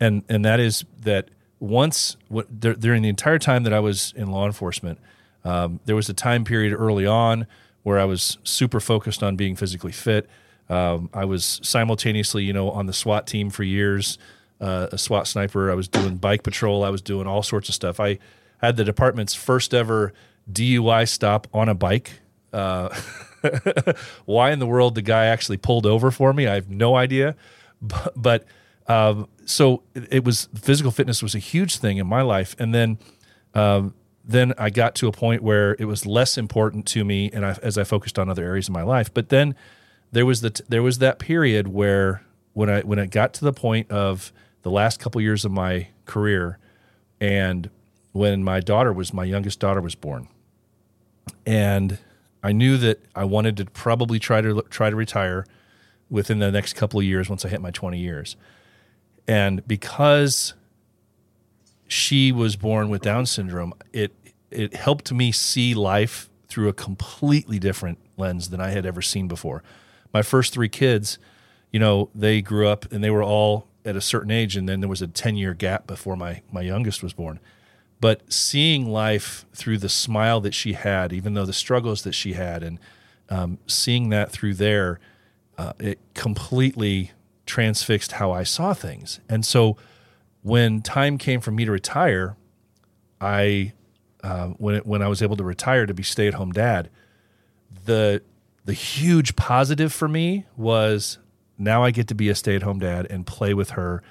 and and that is that once during the entire time that I was in law enforcement, um, there was a time period early on where I was super focused on being physically fit. Um, I was simultaneously, you know, on the SWAT team for years, uh, a SWAT sniper. I was doing bike patrol. I was doing all sorts of stuff. I had the department's first ever DUI stop on a bike. Uh, why in the world the guy actually pulled over for me, I have no idea. But, but um, so it, it was physical fitness was a huge thing in my life, and then um, then I got to a point where it was less important to me, and I, as I focused on other areas of my life. But then there was the there was that period where when I when it got to the point of the last couple years of my career, and when my daughter was my youngest daughter was born, and I knew that I wanted to probably try to try to retire within the next couple of years once I hit my 20 years. And because she was born with Down syndrome, it it helped me see life through a completely different lens than I had ever seen before. My first three kids, you know, they grew up and they were all at a certain age, and then there was a 10 year gap before my my youngest was born. But seeing life through the smile that she had, even though the struggles that she had, and um, seeing that through there, uh, it completely transfixed how I saw things. And so when time came for me to retire, I uh, when it, when I was able to retire to be stay at home dad, the the huge positive for me was now I get to be a stay at home dad and play with her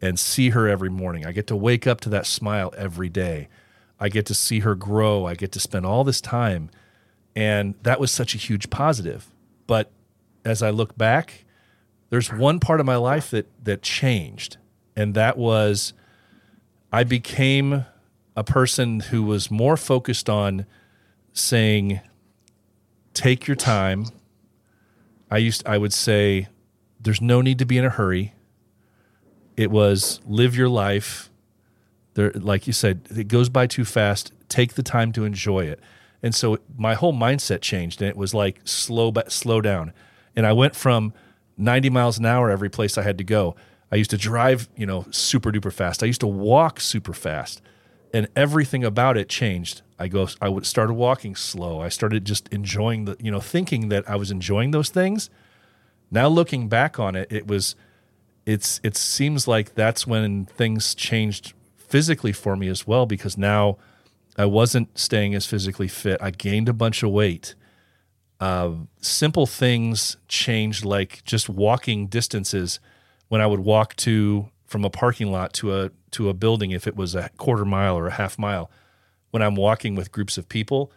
and see her every morning. I get to wake up to that smile every day. I get to see her grow. I get to spend all this time. And that was such a huge positive. But as I look back, there's one part of my life that that changed, and that was I became a person who was more focused on saying, "Take your time." I used I would say, "There's no need to be in a hurry." It was live your life. There, like you said, it goes by too fast. Take the time to enjoy it. And so my whole mindset changed, and it was like slow, but slow down. And I went from 90 miles an hour every place I had to go. I used to drive, you know, super duper fast. I used to walk super fast, and everything about it changed. I go, I would started walking slow. I started just enjoying the, you know, thinking that I was enjoying those things. Now looking back on it, it was, it's, it seems like that's when things changed physically for me as well because now I wasn't staying as physically fit. I gained a bunch of weight. Uh, simple things changed, like just walking distances. When I would walk to from a parking lot to a to a building, if it was a quarter mile or a half mile, when I'm walking with groups of people,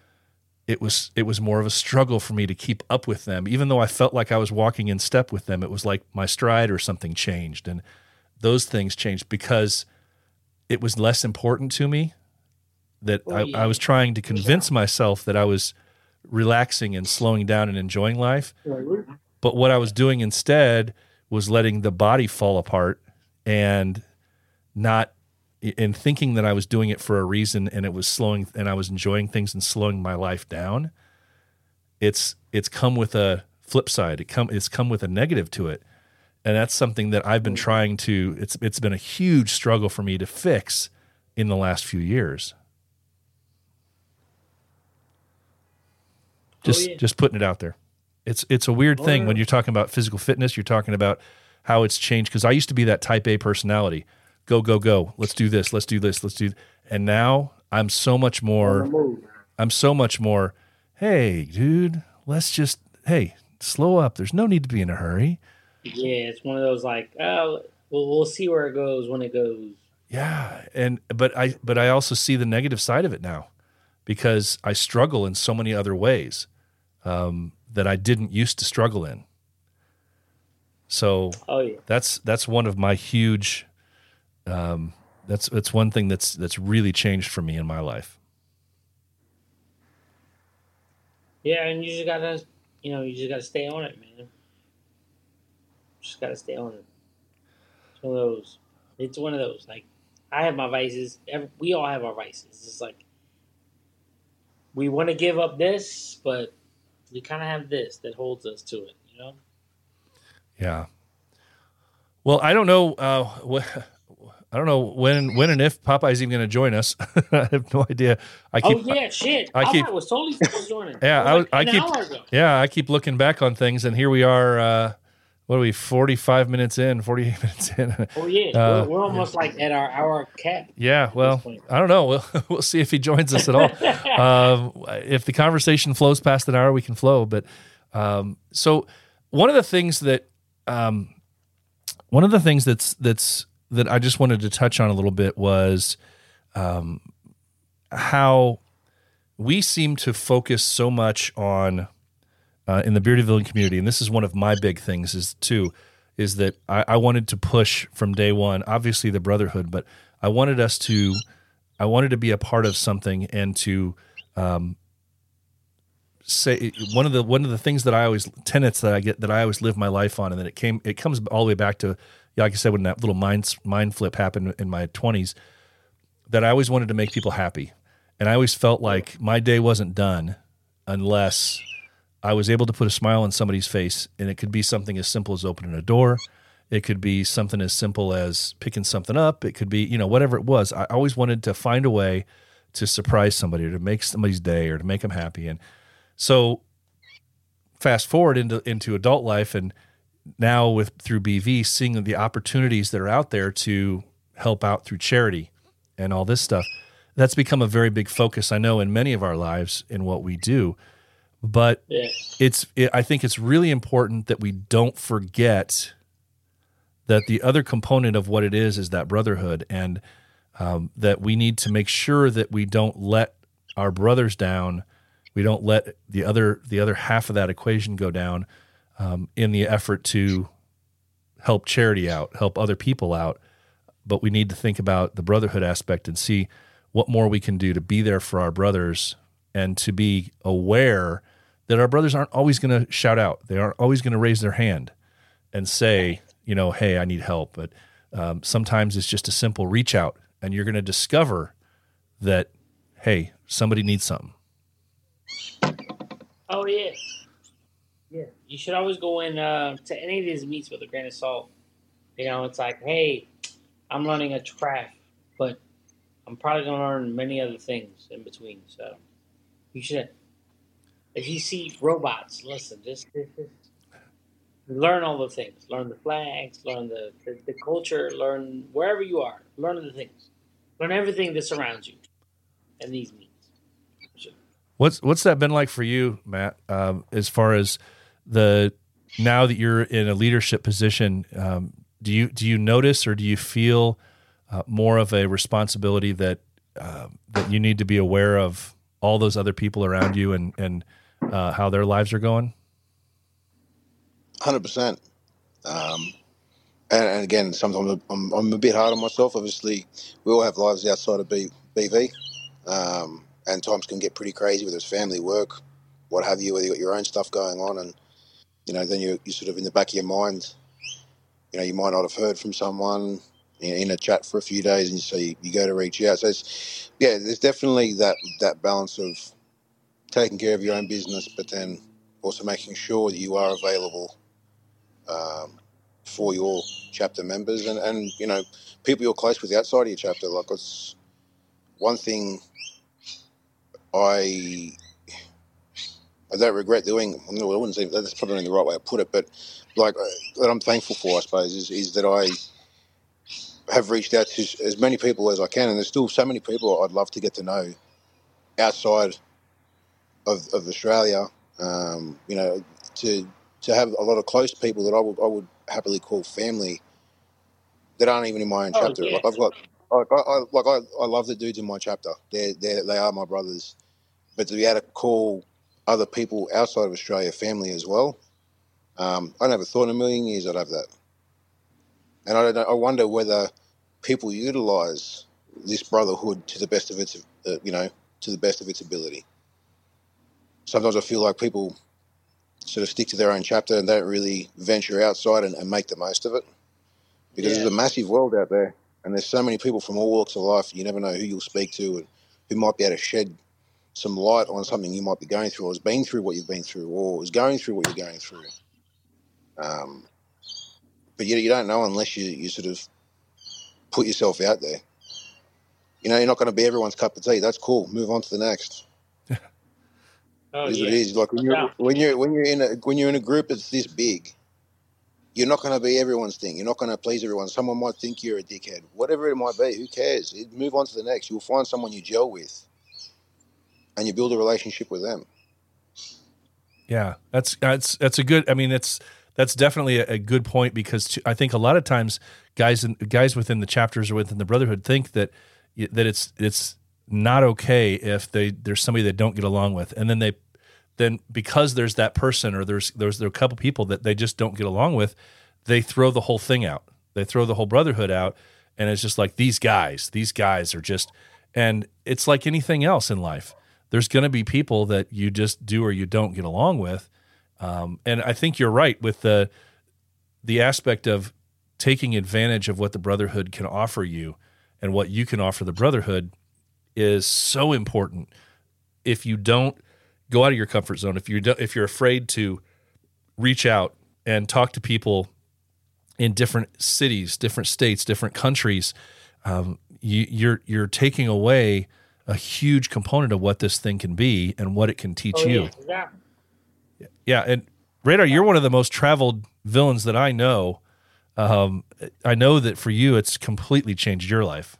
it was it was more of a struggle for me to keep up with them. Even though I felt like I was walking in step with them, it was like my stride or something changed, and those things changed because it was less important to me that Oh, I, yeah. I was trying to convince myself that I was relaxing and slowing down and enjoying life. But what I was doing instead was letting the body fall apart and not and thinking that I was doing it for a reason and it was slowing and I was enjoying things and slowing my life down. It's it's come with a flip side. It come it's come with a negative to it. And that's something that I've been mm. trying to it's it's been a huge struggle for me to fix in the last few years. Oh, just yeah. just putting it out there. It's it's a weird oh, thing yeah. when you're talking about physical fitness, you're talking about how it's changed because I used to be that type A personality. Go go go. Let's do this. Let's do this. Let's do and now I'm so much more I'm so much more, hey, dude, let's just hey, slow up. There's no need to be in a hurry. Yeah, it's one of those like, oh, we'll, we'll see where it goes when it goes. Yeah, and but I but I also see the negative side of it now because I struggle in so many other ways um, that I didn't used to struggle in. So Oh yeah, that's that's one of my huge. Um, that's that's one thing that's that's really changed for me in my life. yeah, and you just gotta, you know, you just gotta stay on it, man. Just gotta stay on it. It's one of those. It's one of those. Like, I have my vices. Every, we all have our vices. It's like we want to give up this, but we kind of have this that holds us to it. You know. Yeah. Well, I don't know. Uh, what, I don't know when, when and if Popeye's even going to join us. I have no idea. I keep, oh yeah, shit. I I keep- was totally supposed to join it. Yeah, I was I like an keep- yeah, I keep looking back on things, and here we are. Uh, what are we? Forty-five minutes in, forty-eight minutes in. Oh yeah, Uh, we're, we're almost like at our hour cap. yeah. Well. I don't know. We'll we'll see if he joins us at all. um, if the conversation flows past an hour, we can flow. But um, so one of the things that um, one of the things that's that's that I just wanted to touch on a little bit was um, how we seem to focus so much on uh, in the bearded villain community, and this is one of my big things is too, is that I, I wanted to push from day one, obviously the brotherhood, but I wanted us to, I wanted to be a part of something and to um, say one of the one of the things that I always tenets that I get that I always live my life on, and that it came it comes all the way back to like I said when that little mind mind flip happened in my twenties, that I always wanted to make people happy, and I always felt like my day wasn't done unless I was able to put a smile on somebody's face, and it could be something as simple as opening a door. It could be something as simple as picking something up. It could be, you know, whatever it was. I always wanted to find a way to surprise somebody or to make somebody's day or to make them happy. And so fast forward into into adult life and now with through BV seeing the opportunities that are out there to help out through charity and all this stuff. That's become a very big focus I know in many of our lives in what we do. But Yeah. it's it, I think it's really important that we don't forget that the other component of what it is is that brotherhood and um, that we need to make sure that we don't let our brothers down we don't let the other the other half of that equation go down um, in the effort to help charity out, help other people out. But we need to think about the brotherhood aspect and see what more we can do to be there for our brothers and to be aware that our brothers aren't always going to shout out. They aren't always going to raise their hand and say, you know, hey, I need help. But um, sometimes it's just a simple reach out, and you're going to discover that, hey, somebody needs something. Oh yeah, yeah. You should always go in uh, to any of these meets with a grain of salt. You know, it's like, hey, I'm learning a craft, but I'm probably gonna learn many other things in between. So you should. If you see robots, listen. Just, just, just learn all the things. Learn the flags. Learn the, the, the culture. Learn wherever you are. Learn the things. Learn everything that surrounds you. And these meets. Sure. What's what's that been like for you, Matt? Um, as far as the now that you're in a leadership position, um, do you do you notice or do you feel uh, more of a responsibility that uh, that you need to be aware of all those other people around you and and uh, how their lives are going? Hundred percent. Um, and, and again, sometimes I'm, I'm a bit hard on myself. Obviously, we all have lives outside of B, BV, um, and times can get pretty crazy whether it's family, work, what have you. Whether you got your own stuff going on, and you know, then you you sort of in the back of your mind, you know, you might not have heard from someone in in a chat for a few days, and so you, you go to reach out. So it's yeah, there's definitely that that balance of taking care of your own business, but then also making sure that you are available um, for your chapter members and, and you know people you're close with outside of your chapter. Like it's one thing I I don't regret doing. I wouldn't say that's probably not the right way to put it, but like that I'm thankful for, I suppose, is, is that I have reached out to as many people as I can, and there's still so many people I'd love to get to know outside of, of Australia. Um, you know, to to have a lot of close people that I would I would happily call family that aren't even in my own Oh, chapter. yeah. Like I've got like I, I like I, I love the dudes in my chapter. They're they they are my brothers, but to be able to call other people outside of Australia family as well, um, I never thought in a million years I'd have that. And I don't I wonder whether people utilize this brotherhood to the best of its uh, you know to the best of its ability. Sometimes I feel like people sort of stick to their own chapter and don't really venture outside and, and make the most of it. Because Yeah. there's a massive world out there, and there's so many people from all walks of life. You never know who you'll speak to and who might be able to shed some light on something you might be going through, or has been through what you've been through, or is going through what you're going through. Um, but you, you don't know unless you, you sort of put yourself out there. You know, you're not going to be everyone's cup of tea. That's cool. Move on to the next. Oh, It is yeah. it is. Like when you're when you're when you're in a when you're in a group that's this big, you're not going to be everyone's thing. You're not going to please everyone. Someone might think you're a dickhead. Whatever it might be, who cares? Move on to the next. You'll find someone you gel with, and you build a relationship with them. Yeah, that's that's that's a good. I mean, that's that's definitely a, a good point because I think a lot of times guys guys within the chapters or within the brotherhood think that that it's it's not okay if they there's somebody they don't get along with, and then they then because there's that person or there's there's there are a couple people that they just don't get along with, they throw the whole thing out. They throw the whole brotherhood out, and it's just like these guys. These guys are just, and it's like anything else in life. There's going to be people that you just do or you don't get along with, um, and I think you're right with the the aspect of taking advantage of what the brotherhood can offer you and what you can offer the brotherhood is so important. If you don't go out of your comfort zone, if you if you're afraid to reach out and talk to people in different cities, different states, different countries, um, you, you're you're taking away a huge component of what this thing can be and what it can teach Oh, you. yeah. Yeah. Yeah, and Radar, you're one of the most traveled villains that I know. Um, I know that for you, it's completely changed your life.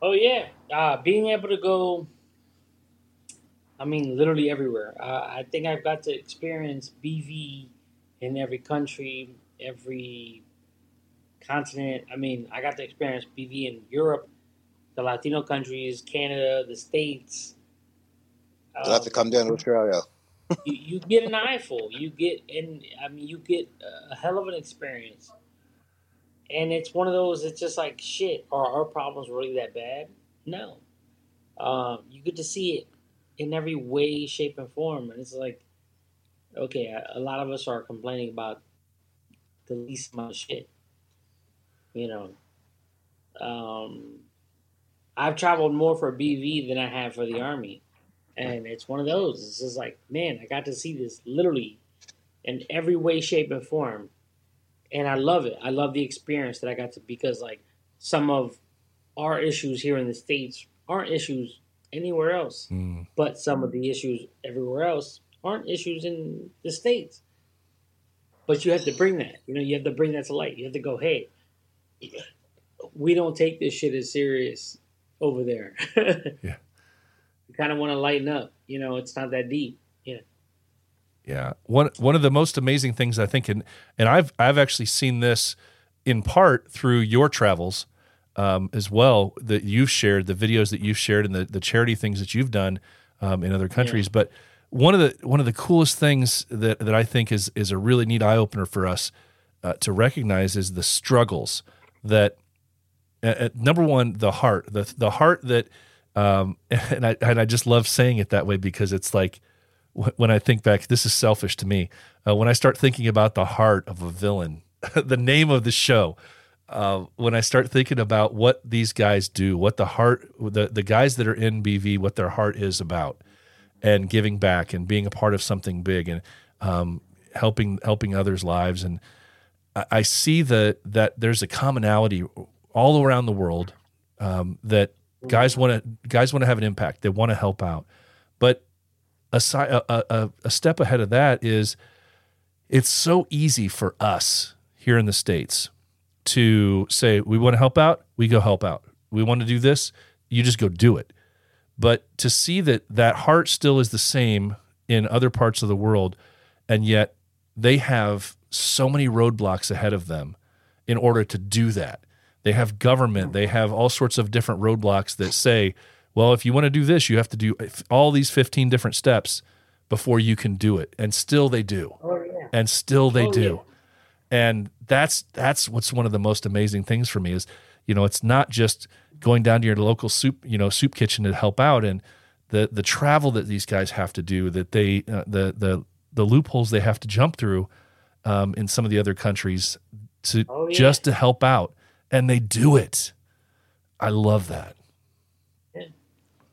Oh yeah, uh, being able to go. I mean, literally everywhere. Uh, I think I've got to experience BV in every country, every continent. I mean, I got to experience BV in Europe, the Latino countries, Canada, the States. You'll have to Um, come down to Australia. you, you get an eyeful. You get, and I mean, you get a hell of an experience. And it's one of those. It's just like shit. Are our problems really that bad? No. Um, you get to see it in every way, shape, and form, and it's like, okay, a, a lot of us are complaining about the least amount of shit. You know, um, I've traveled more for BV than I have for the Army. And it's one of those. It's just like, man, I got to see this literally in every way, shape, and form. And I love it. I love the experience that I got to because like some of our issues here in the States aren't issues anywhere else. Mm. But some of the issues everywhere else aren't issues in the States. But you have to bring that. You know, you have to bring that to light. You have to go, hey, we don't take this shit as serious over there. Yeah. You kind of want to lighten up. You know, it's not that deep. Yeah. Yeah, one one of the most amazing things I think, and and I've I've actually seen this in part through your travels um, as well that you've shared the videos that you've shared and the the charity things that you've done um, in other countries. But one of the one of the coolest things that that I think is is a really neat eye opener for us uh, to recognize is the struggles that uh, uh, number one the heart the the heart that um, and I and I just love saying it that way because it's like when I think back, this is selfish to me. Uh, when I start thinking about the heart of a villain, the name of the show, uh, when I start thinking about what these guys do, what the heart, the the guys that are in BV, what their heart is about, and giving back and being a part of something big and um, helping helping others' lives, and I, see that that there's a commonality all around the world um, that guys want to guys want to have an impact. They want to help out, but aside, a, a, a step ahead of that is it's so easy for us here in the states to say we want to help out, we go help out. We want to do this, you just go do it. But to see that that heart still is the same in other parts of the world, and yet they have so many roadblocks ahead of them in order to do that. They have government, they have all sorts of different roadblocks that say, well, if you want to do this, you have to do all these 15 different steps before you can do it. And still they do. Oh yeah. And still they Oh, do. And that's that's what's one of the most amazing things for me is, you know, it's not just going down to your local soup, you know, soup kitchen to help out and the the travel that these guys have to do, that they uh, the the the loopholes they have to jump through um, in some of the other countries to Oh, yeah. just to help out, and they do it. I love that.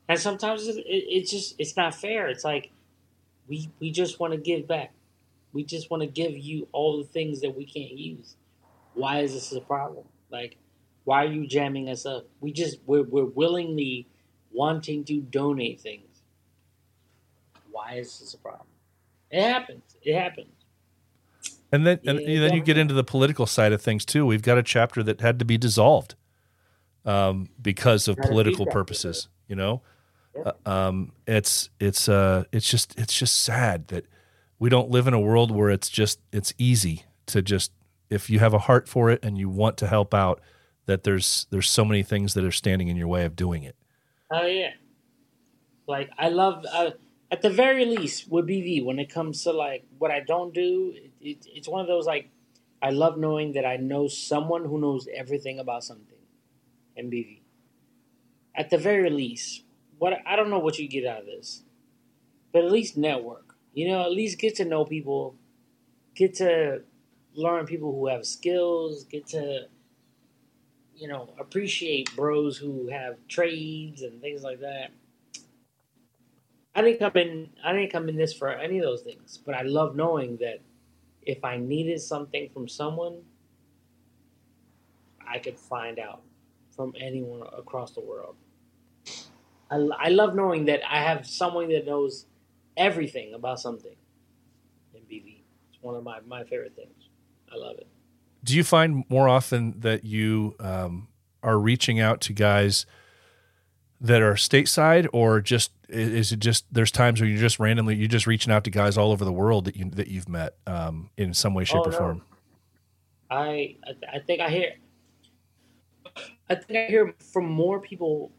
And sometimes it, it, it's just it's not fair. It's like we we just want to give back. We just want to give you all the things that we can't use. Why is this a problem? Like, why are you jamming us up? We just we're we're willingly wanting to donate things. Why is this a problem? It happens. It happens. And then, and Yeah, then you get into the political side of things too. We've got a chapter that had to be dissolved um, because of political purposes. You know, Yeah. Uh, um, it's it's uh, it's just it's just sad that we don't live in a world where it's just it's easy to just if you have a heart for it and you want to help out, that there's there's so many things that are standing in your way of doing it. Oh yeah. Like I love, uh, at the very least, with BV when it comes to like what I don't do, it, it, it's one of those like I love knowing that I know someone who knows everything about something in BV. At the very least, what I don't know what you get out of this, but at least network. You know, at least get to know people, get to learn people who have skills, get to you know, appreciate bros who have trades and things like that. I didn't come in I didn't come in this for any of those things, but I love knowing that if I needed something from someone, I could find out from anyone across the world. I, I love knowing that I have someone that knows everything about something in BV. It's one of my, my favorite things. I love it. Do you find more often that you um, are reaching out to guys that are stateside, or just is it just there's times where you're just randomly you're just reaching out to guys all over the world that you that you've met um, in some way, shape, Oh, or no. form? I I, think I hear I think I hear from more people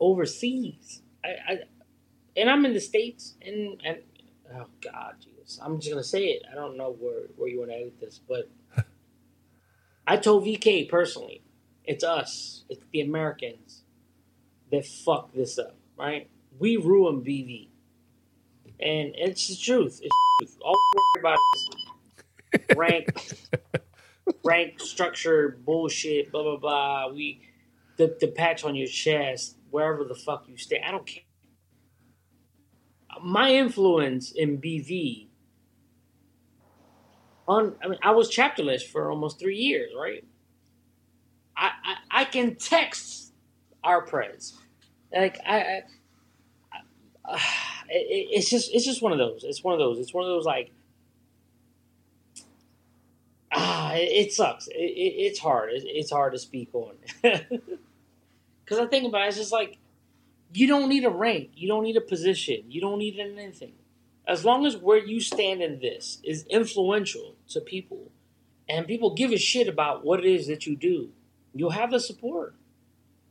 overseas. I, I and I'm in the states and and oh God, Jesus. I'm just gonna say it. I don't know where where you want to edit this, but I told VK personally, it's us, it's the Americans that fuck this up, right? We ruined BV, and it's the truth. It's the truth. All we worry about is rank, rank structure bullshit, blah blah blah. We the the patch on your chest, wherever the fuck you stay. I don't care. My influence in BV. On, I mean, I was chapterless for almost three years, right? I, I, I can text our prez, like I, I, I it, it's just it's just one of those. It's one of those. It's one of those like ah, it, it sucks. It, it, it's hard. It, it's hard to speak on because I think about it, it's just like you don't need a rank, you don't need a position, you don't need anything. As long as where you stand in this is influential to people, and people give a shit about what it is that you do, you'll have the support,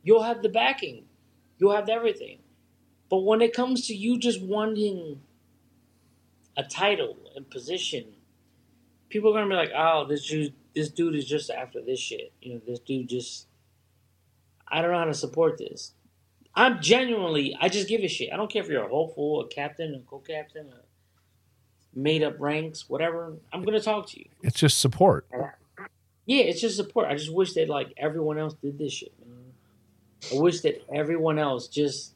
you'll have the backing, you'll have everything. But when it comes to you just wanting a title and position, people are gonna be like, "Oh, this dude, this dude is just after this shit." You know, this dude just. I don't know how to support this. I'm genuinely, I just give a shit. I don't care if you're a hopeful, a captain, a co-captain, a made up ranks, whatever. I'm gonna talk to you. It's just support. Yeah, it's just support. I just wish that like everyone else did this shit, man. I wish that everyone else just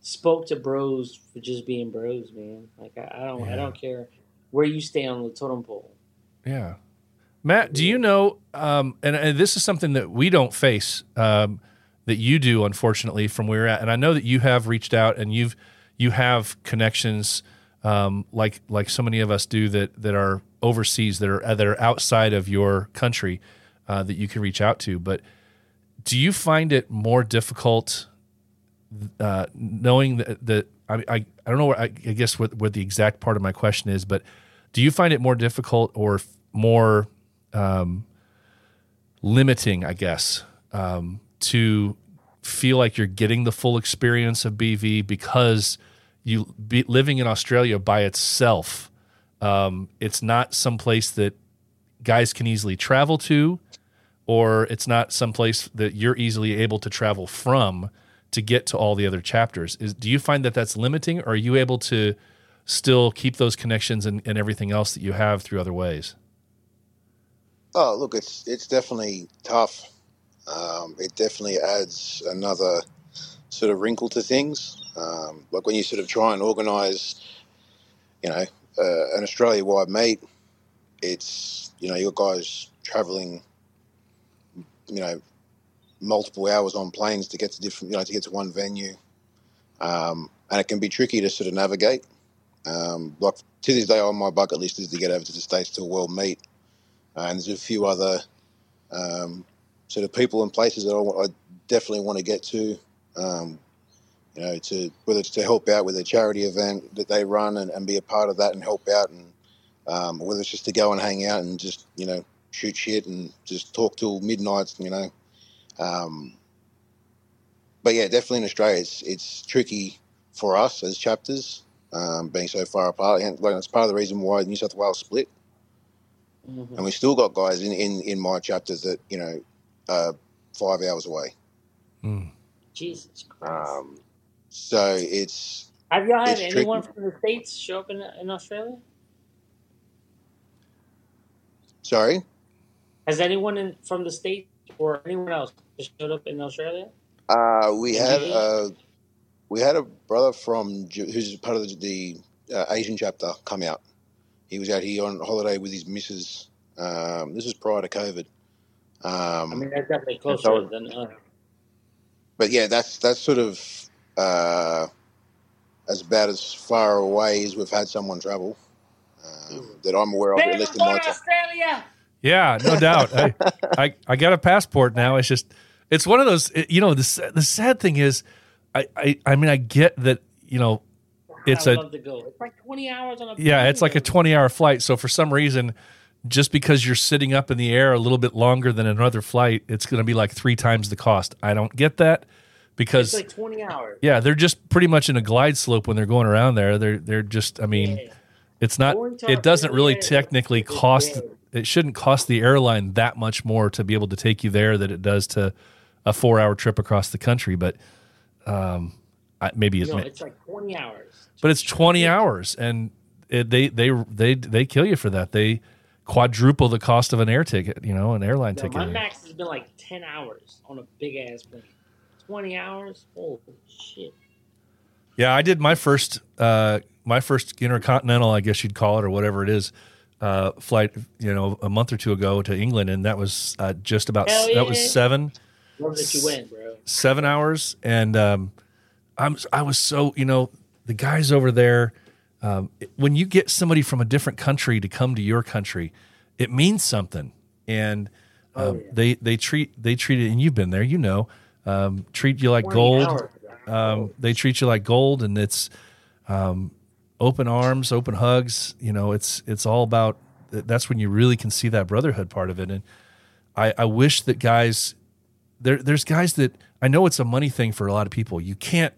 spoke to bros for just being bros, man. Like I, I don't, I don't care where you stay on the totem pole. Yeah. Matt, do you know, um, and, and this is something that we don't face, um, that you do, unfortunately, from where you're at. And I know that you have reached out and you've, you have connections, um, like, like so many of us do that, that are overseas, that are, that are outside of your country, uh, that you can reach out to. But do you find it more difficult, uh, knowing that, that I, I, I don't know what, I, I guess what, what the exact part of my question is, but do you find it more difficult or f- more um, limiting, I guess, um, to feel like you're getting the full experience of BV because you be, living in Australia by itself, um, it's not someplace that guys can easily travel to, or it's not someplace that you're easily able to travel from to get to all the other chapters. Is do you find that that's limiting, or are you able to still keep those connections and, and everything else that you have through other ways? Oh, look, it's it's definitely tough. Um, it definitely adds another sort of wrinkle to things. Um, like when you sort of try and organise, you know, uh, an Australia-wide meet, it's you know your guys travelling, you know, multiple hours on planes to get to different, you know, to get to one venue, um, and it can be tricky to sort of navigate. Um, like to this day, on my bucket list is to get over to the states to a world meet. Uh, and there's a few other um, sort of people and places that I, definitely want to get to. Um, you know, to whether it's to help out with a charity event that they run and, and be a part of that and help out, and um, whether it's just to go and hang out and just you know shoot shit and just talk till midnight. You know, um, but yeah, definitely in Australia, it's it's tricky for us as chapters um, being so far apart. And like, it's part of the reason why New South Wales split Mhm. and we still got guys in, in, in my chapters that you know are five hours away. Jesus Christ. Um, so it's Have y'all had anyone tricky. from the states show up in, in Australia? sorry. Has anyone in, from the state or anyone else just showed up in Australia? Uh, we had uh, we had a brother from who's part of the, the uh, Asian chapter come out. He was out here on holiday with his missus. Um, this was prior to COVID. Um, I mean, that's definitely so- closer than uh, but yeah, that's that's sort of uh, as about as far away as we've had someone travel um, that I'm aware of. At least in my time. Australia. Yeah, no doubt. I, I I got a passport now. It's just it's one of those. it- you know, the the sad thing is, I I, I mean, I get that. You know, It's I'd a- love to go. It's like twenty hours on a. yeah, plane. it's like a twenty hour flight. So for some reason, just because you're sitting up in the air a little bit longer than another flight, it's going to be like three times the cost. I don't get that because It's like twenty hours. yeah, they're just pretty much in a glide slope when they're going around there. They're they're just. I mean. Yeah. It's not. It doesn't really technically cost. It shouldn't cost the airline that much more to be able to take you there that it does to a four-hour trip across the country. But um, I, maybe it, No, may- it's like 20 hours. but it's 20 hours and it, they they they they kill you for that they quadruple the cost of an air ticket you know an airline No, ticket my max has been like 10 hours on a big ass plane. 20 hours? Holy shit. yeah i did my first uh my first intercontinental i guess you'd call it or whatever it is uh flight you know a month or two ago to england and that was uh, just about Hell that was seven you went, bro. seven hours and um i'm i was so you know the guys over there um, when you get somebody from a different country to come to your country it means something. And Oh, um, they they treat they treat it and you've been there you know um, treat you like gold. hours, um, they treat you like gold and it's um, open arms open hugs you know it's it's all about that's when you really can see that brotherhood part of it and i, I wish that guys there there's guys that i know it's a money thing for a lot of people you can't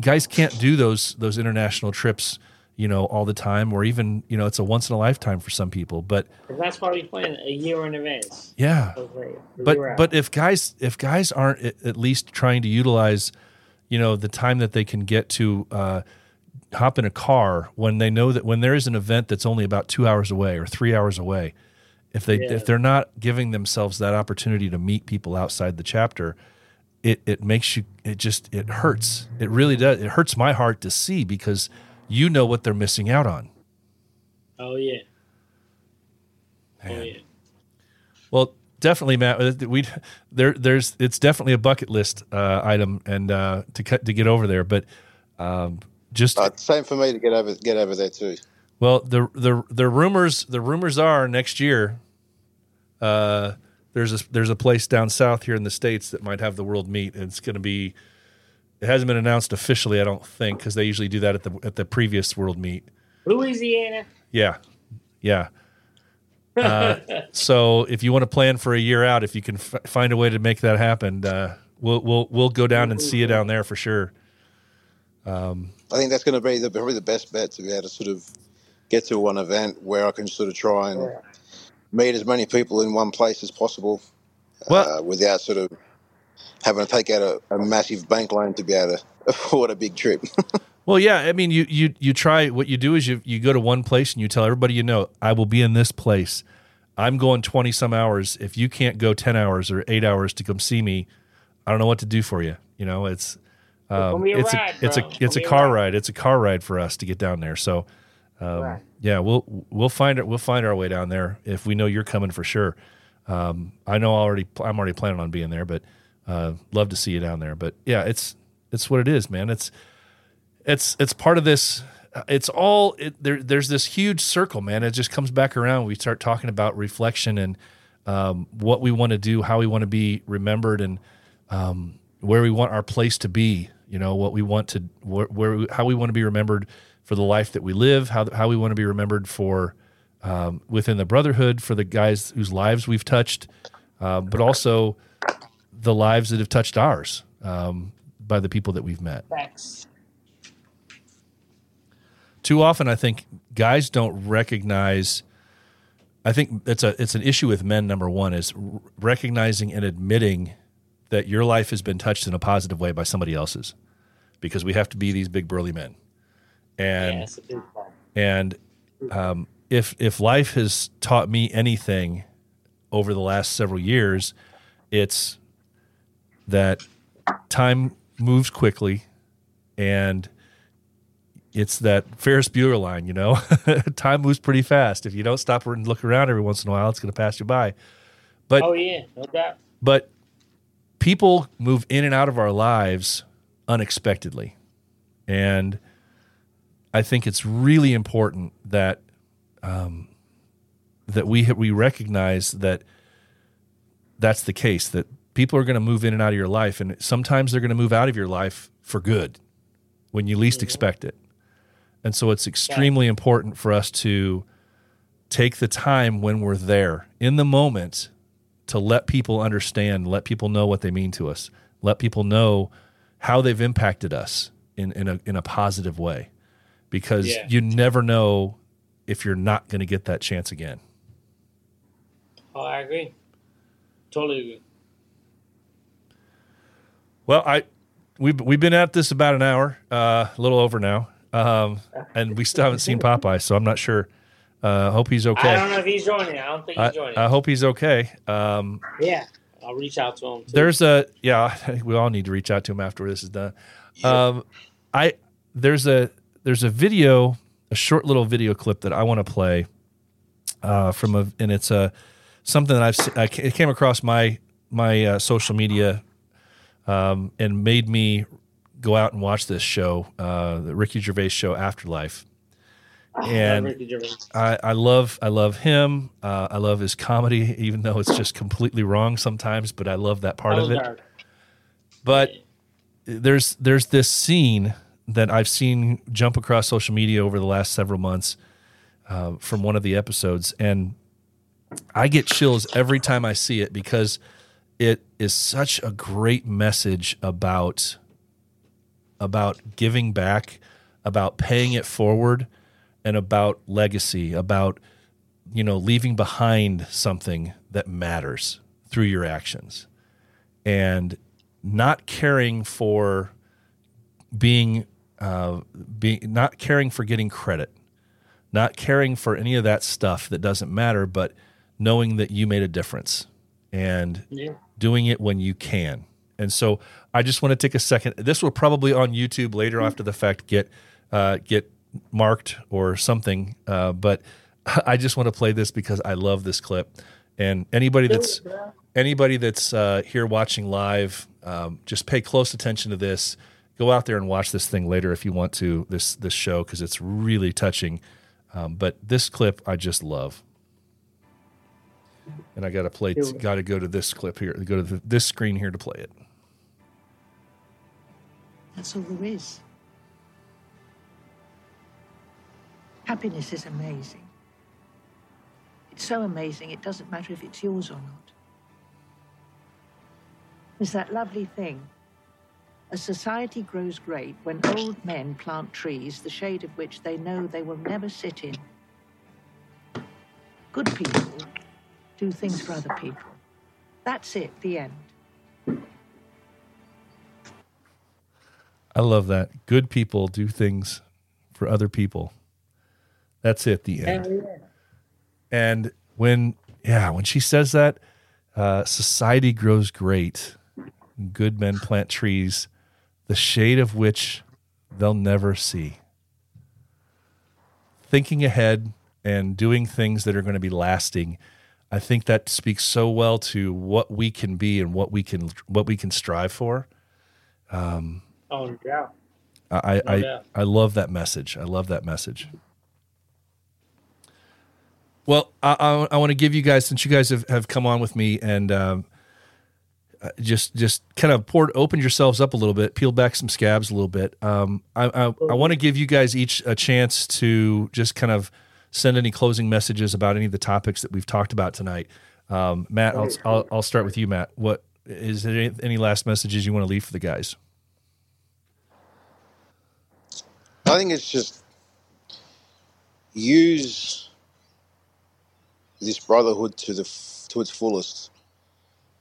guys can't do those those international trips you know all the time or even you know it's a once in a lifetime for some people But that's why we plan a year in advance. yeah but out. but if guys if guys aren't at, at least trying to utilize you know the time that they can get to uh, hop in a car when they know that when there is an event that's only about two hours away or three hours away if they Yeah. if they're not giving themselves that opportunity to meet people outside the chapter it it makes you it just it hurts it really does it hurts my heart to see because you know what they're missing out on Oh, yeah. Oh, yeah. Well, definitely, Matt. We there there's it's definitely a bucket list uh, item and uh, to cut to get over there. But um, just Uh, same for me to get over get over there too. well, the the the rumors the rumors are next year. Uh, there's a there's a place down south here in the states that might have the world meet, and it's going to be. It hasn't been announced officially, I don't think, because they usually do that at the at the previous world meet. Louisiana. Yeah, yeah. Uh, so if you want to plan for a year out, if you can f- find a way to make that happen, uh, we'll we'll we'll go down and see you down there for sure. I think that's going to be the, probably the best bet to be able to sort of get to one event where I can sort of try and meet as many people in one place as possible Well, uh, without sort of having to take out a, a massive bank loan to be able to afford a big trip. well, yeah. I mean, you you you try. What you do is you you go to one place and you tell everybody you know, I will be in this place. I'm going twenty some hours. If you can't go ten hours or eight hours to come see me, I don't know what to do for you. You know, it's gonna um, be a it's ride, a it's a. It's it's a a car ride. ride. It's a car ride for us to get down there. So. Um, Right. Yeah, we'll we'll find it. We'll find our way down there if we know you're coming for sure. Um, I know already. I'm already planning on being there, but uh, love to see you down there. But yeah, it's it's what it is, man. It's it's it's part of this. It's all it, there. There's this huge circle, man. It just comes back around. We start talking about reflection and um, what we want to do, how we want to be remembered, and um, where we want our place to be. You know, what we want to, where, where we, how we want to be remembered for the life that we live, how how we want to be remembered for um, within the brotherhood for the guys whose lives we've touched, uh, but also the lives that have touched ours um, by the people that we've met. Facts. Too often, I think guys don't recognize. I think it's a it's an issue with men. Number one is r- recognizing and admitting that your life has been touched in a positive way by somebody else's, because we have to be these big burly men, and yeah, that's a big problem. And um, if if life has taught me anything over the last several years, it's that time moves quickly, and it's that Ferris Bueller line. You know, time moves pretty fast. If you don't stop and look around every once in a while, it's going to pass you by. But Oh, yeah, no doubt. but people move in and out of our lives unexpectedly. And i think it's really important that um, that we we recognize that that's the case that people are going to move in and out of your life and sometimes they're going to move out of your life for good when you least expect it. And so it's extremely important for us to take the time when we're there in the moment to let people understand, let people know what they mean to us, let people know how they've impacted us in, in, a, in a positive way. Because Yeah. you never know if you're not going to get that chance again. Oh, I agree. Totally agree. Well, I we've we've been at this about an hour, uh, a little over now, um, and we still haven't seen Popeye, so I'm not sure. Uh, hope he's okay. I don't know if he's joining. I don't think he's I, joining. I hope he's okay. Um, yeah, I'll reach out to him. Too. there's a yeah, we all need to reach out to him after this is done. Um, I there's a there's a video, a short little video clip that I want to play uh, from a, and it's a something that I've I it came across my my uh, social media um, and made me go out and watch this show, uh, the Ricky Gervais show, Afterlife. And I, I love I love him. Uh, I love his comedy, even though it's just completely wrong sometimes. But I love that part That of it. dark. But there's there's this scene that I've seen jump across social media over the last several months uh, from one of the episodes, and I get chills every time I see it because it is such a great message about about giving back, about paying it forward, and about legacy, about you know leaving behind something that matters through your actions, and not caring for being uh, being not caring for getting credit, not caring for any of that stuff that doesn't matter, but knowing that you made a difference and Yeah. doing it when you can. And so I just want to take a second. This will probably on YouTube later after the fact get uh, get marked or something. Uh, but I just want to play this because I love this clip. And anybody that's anybody that's uh, here watching live, um, just pay close attention to this. Go out there and watch this thing later if you want to. This this show because it's really touching. Um, but this clip I just love. And I got to play. Here we go. Got to go to this clip here. Go to the, this screen here to play it. That's all there is. Happiness is amazing. It's so amazing, it doesn't matter if it's yours or not. There's that lovely thing. A society grows great when old men plant trees, the shade of which they know they will never sit in. Good people do things for other people. That's it, the end. I love that. Good people do things for other people. That's it. The end. And when, yeah, when she says that, uh, society grows great. Good men plant trees, the shade of which they'll never see. Thinking ahead and doing things that are going to be lasting, I think that speaks so well to what we can be and what we can what we can strive for. Oh yeah. I I, doubt. I love that message. I love that message. Well, I, I, I want to give you guys since you guys have, have come on with me and um, uh, just just kind of poured opened yourselves up a little bit, peeled back some scabs a little bit. Um, I I, I want to give you guys each a chance to just kind of send any closing messages about any of the topics that we've talked about tonight. Um, Matt, I'll, I'll I'll start with you, Matt. What is there any, any last messages you want to leave for the guys? I think it's just use this brotherhood to the to its fullest.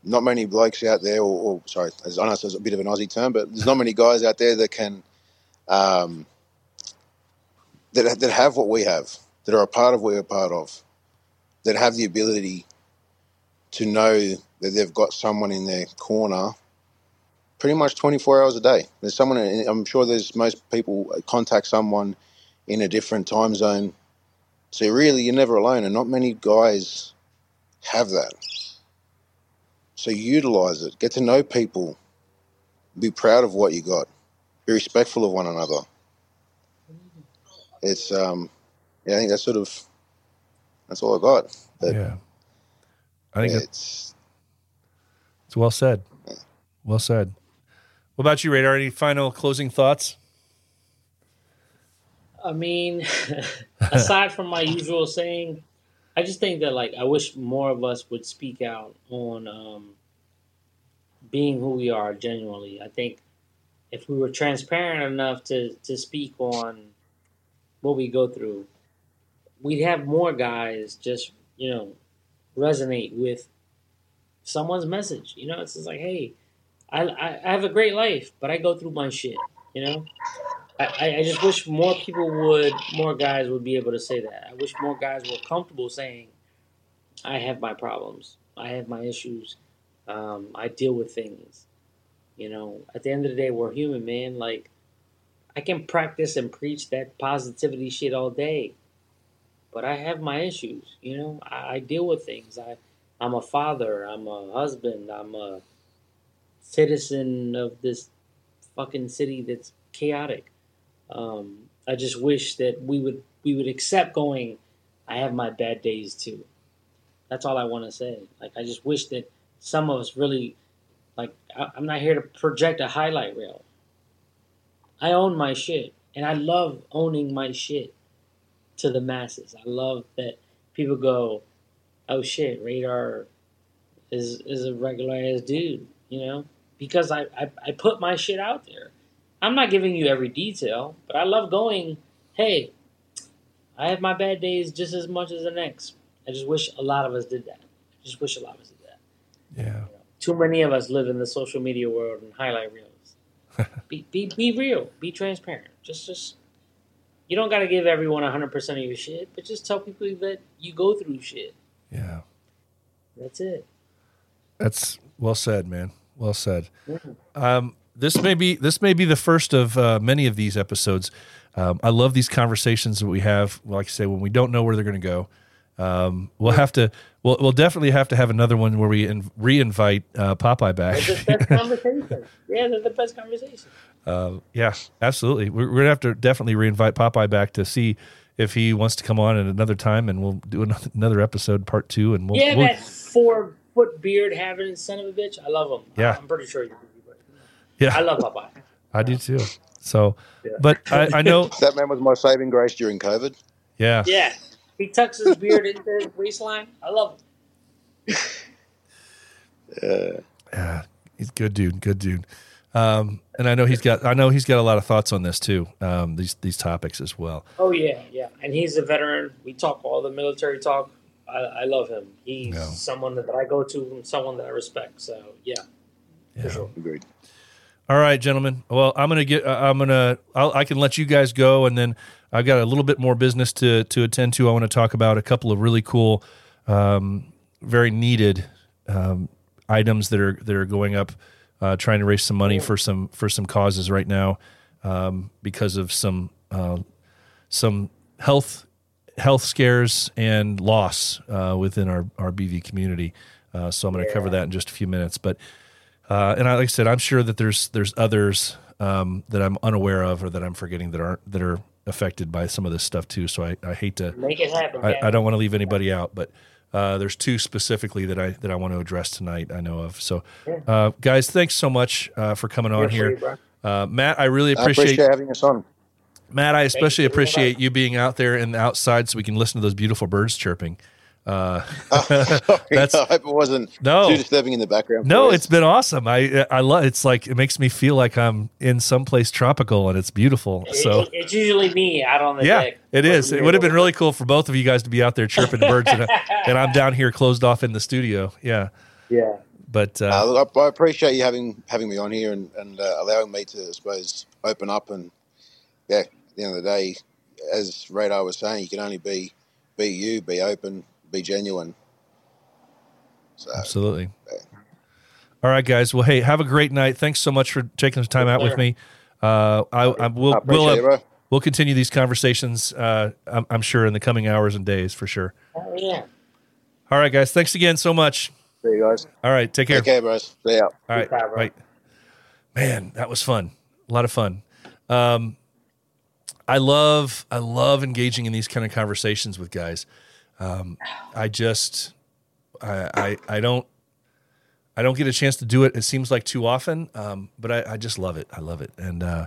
Not many blokes out there, or, or sorry, as I know it's a bit of an Aussie term, but there's not many guys out there that can um, that that have what we have, that are a part of what we're a part of, that have the ability to know that they've got someone in their corner pretty much 24 hours a day. There's someone, I'm sure there's most people contact someone in a different time zone. So really, you're never alone, and not many guys have that. So utilize it. Get to know people. Be proud of what you got. Be respectful of one another. It's um, yeah, I think that's sort of that's all I got. But yeah, I think it's It's well said. Well said. What about you, Radar? Any final closing thoughts? I mean, aside from my usual saying, I just think that like I wish more of us would speak out on um, being who we are genuinely. I think if we were transparent enough to to speak on what we go through, we'd have more guys just you know resonate with someone's message. You know, it's just like, hey, I, I, I have a great life, but I go through my shit. You know, I, I- just wish more people would, more guys would be able to say that. I wish more guys were comfortable saying, I have my problems, I have my issues, um, I deal with things. You know, at the end of the day, we're human, man. Like, I can practice and preach that positivity shit all day, but I have my issues. You know, I, I deal with things. I, I'm a father. I'm a husband. I'm a citizen of this fucking city that's chaotic. Um, I just wish that we would we would accept going. I have my bad days too. That's all I want to say. Like I just wish that some of us really, like I, I'm not here to project a highlight reel. I own my shit, and I love owning my shit to the masses. I love that people go, "Oh shit, Radar is is a regular ass dude," you know, because I, I I put my shit out there. I'm not giving you every detail, but I love going, "Hey, I have my bad days just as much as the next." I just wish a lot of us did that. I just wish a lot of us did that. Yeah. Too many of us live in the social media world and highlight reels. be, be be real. Be transparent. Just just you don't got to give everyone 100% of your shit, but just tell people that you go through shit. Yeah. That's it. That's well said, man. Well said. Mhm. Um, this may be this may be the first of uh, many of these episodes. Um, I love these conversations that we have. Like I say, when we don't know where they're going to go, um, we'll have to. We'll, we'll definitely have to have another one where we in, re-invite uh, Popeye back. They're the best conversation. Yeah, they're the best conversation. Uh, yeah, absolutely. We're, we're gonna have to definitely reinvite Popeye back to see if he wants to come on at another time, and we'll do another, another episode, part two, and we'll. yeah, we'll that four foot beard having son of a bitch. I love him. Yeah. I'm pretty sure you. Yeah, I love Popeye. I do too. So, Yeah. but I, I know, That man was my saving grace during COVID. yeah, Yeah, he tucks his beard into his waistline. I love him. Uh, Yeah, he's a good dude, good dude. Um, and I know he's got, I know he's got a lot of thoughts on this too. Um, these these topics as well. Oh yeah, yeah, and he's a veteran. We talk all the military talk. I, I love him. He's Yeah. someone that I go to and someone that I respect. So yeah, Yeah. for sure. agreed. All right, gentlemen. Well, I'm gonna get. Uh, I'm gonna. I'll, I can let you guys go, and then I've got a little bit more business to to attend to. I want to talk about a couple of really cool, um, very needed um, items that are that are going up, uh, trying to raise some money for some for some causes right now, um, because of some uh, some health health scares and loss uh, within our our BV community. Uh, so I'm going to cover that in just a few minutes, but. Uh, and I, like I said, I'm sure that there's there's others um, that I'm unaware of or that I'm forgetting that aren't that are affected by some of this stuff too. So I, I hate to Make it happen. I, I don't want to leave anybody out, but uh, there's two specifically that I that I want to address tonight. I know of. So, uh, guys, thanks so much uh, for coming on Here for here, you, uh, Matt. I really I appreciate, appreciate having us on. Matt. I especially appreciate you being out there and outside so we can listen to those beautiful birds chirping. Uh, That's, I hope it wasn't No. too disturbing in the background. No, it's been awesome. I I love. It's like it makes me feel like I'm in someplace tropical and it's beautiful. It- So it- it's usually me out on the yeah, deck. it is. It would have been really cool for both of you guys to be out there chirping birds, and, and I'm down here closed off in the studio. Yeah, Yeah. but uh, Uh, look, I, I appreciate you having having me on here and, and uh, allowing me to, I suppose, open up and yeah. At the end of the day, as Radar was saying, you can only be be you, be open, be genuine. So absolutely. All right, guys. Well, hey, have a great night. Thanks so much for taking the time out with me. Uh, I, I will I we'll, uh, we'll continue these conversations. Uh, I'm, I'm sure in the coming hours and days for sure. Oh, yeah. All right, guys. Thanks again so much. See you guys. All right, take care. Okay, bros. See ya. All right, Goodbye, bro. right. Man, that was fun. A lot of fun. Um, I love I love engaging in these kind of conversations with guys. Um, I just I, I I don't I don't get a chance to do it. It seems like too often, um, but I, I just love it. I love it. And uh,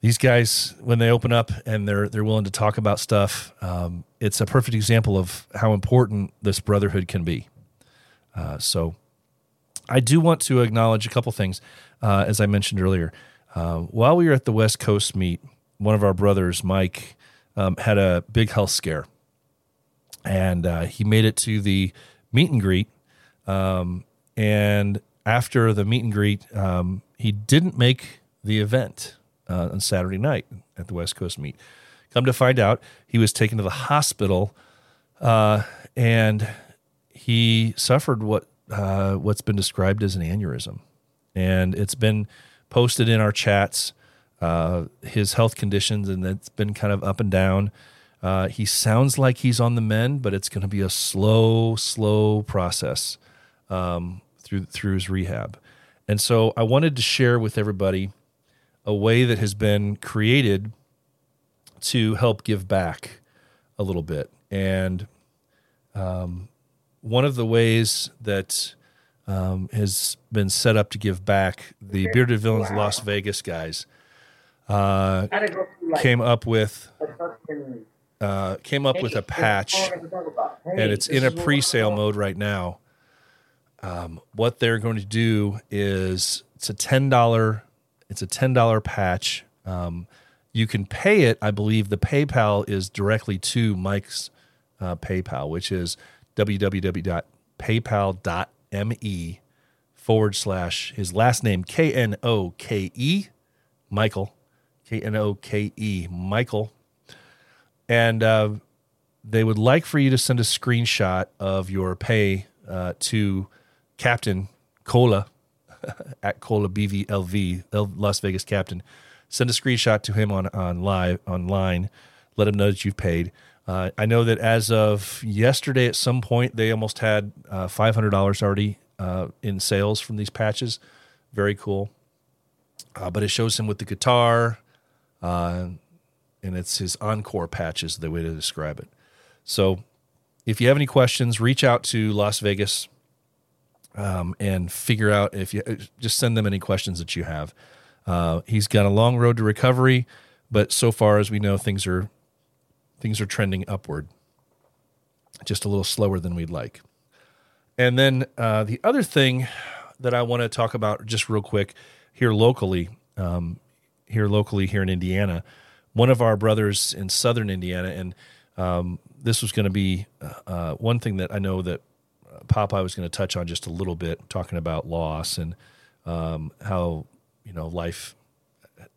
these guys, when they open up and they're they're willing to talk about stuff, um, it's a perfect example of how important this brotherhood can be. Uh, so. I do want to acknowledge a couple things, uh, as I mentioned earlier. Uh, while we were at the West Coast meet, one of our brothers, Mike, um, had a big health scare, and uh, he made it to the meet and greet. Um, and after the meet and greet, um, he didn't make the event uh, on Saturday night at the West Coast meet. Come to find out, he was taken to the hospital, uh, and he suffered what uh, what's been described as an aneurysm, and it's been posted in our chats. Uh, his health conditions, and it's been kind of up and down. Uh, he sounds like he's on the mend, but it's going to be a slow, slow process um, through through his rehab. And so, I wanted to share with everybody a way that has been created to help give back a little bit. And um, one of the ways that um, has been set up to give back, the Bearded Villains Las Vegas guys uh, came up with uh, came up with a patch, and it's in a pre-sale mode right now. Um, what they're going to do is it's a ten dollar it's a ten dollar patch. Um, you can pay it. I believe the PayPal is directly to Mike's uh, PayPal, which is www.paypal.me forward slash his last name K N O K E Michael K N O K E Michael, and uh, they would like for you to send a screenshot of your pay uh, to Captain Cola at Cola BVLV, Las Vegas Captain. Send a screenshot to him on on live online. Let him know that you've paid. Uh, I know that as of yesterday, at some point, they almost had uh, five hundred dollars already uh, in sales from these patches. Very cool. Uh, but it shows him with the guitar, and it's his encore patch is the way to describe it. So, if you have any questions, reach out to Las Vegas um, and figure out if you just send them any questions that you have. Uh, he's got a long road to recovery, but so far as we know, things are things are trending upward, just a little slower than we'd like. And then uh, the other thing that I want to talk about just real quick here locally, um, here locally here in Indiana, one of our brothers in southern Indiana, and um, this was going to be uh, one thing that I know that uh, Popeye was going to touch on just a little bit, talking about loss and um, how you know life,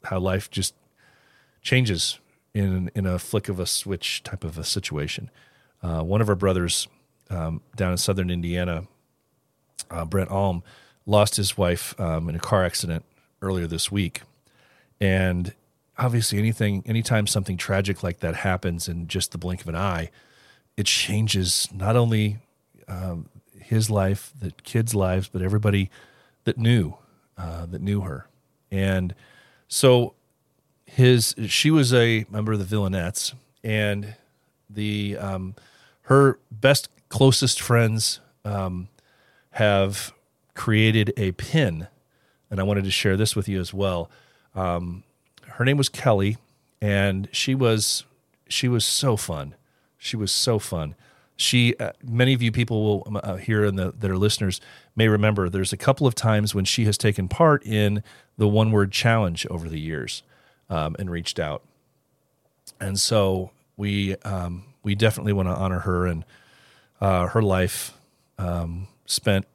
how life just changes in in a flick of a switch type of a situation. Uh, one of our brothers um, down in southern Indiana, uh, Brent Alm, lost his wife um, in a car accident earlier this week, and obviously, anything, anytime something tragic like that happens in just the blink of an eye, it changes not only um, his life, the kids' lives, but everybody that knew uh, that knew her, and so his she was a member of the Villainettes, and the um, her best closest friends um, have created a pin, and I wanted to share this with you as well. Um, her name was Kelly, and she was she was so fun. She was so fun. She uh, many of you people will uh, here the that are listeners may remember. There's a couple of times when she has taken part in the one word challenge over the years um, and reached out, and so we um, we definitely want to honor her and uh, her life um, spent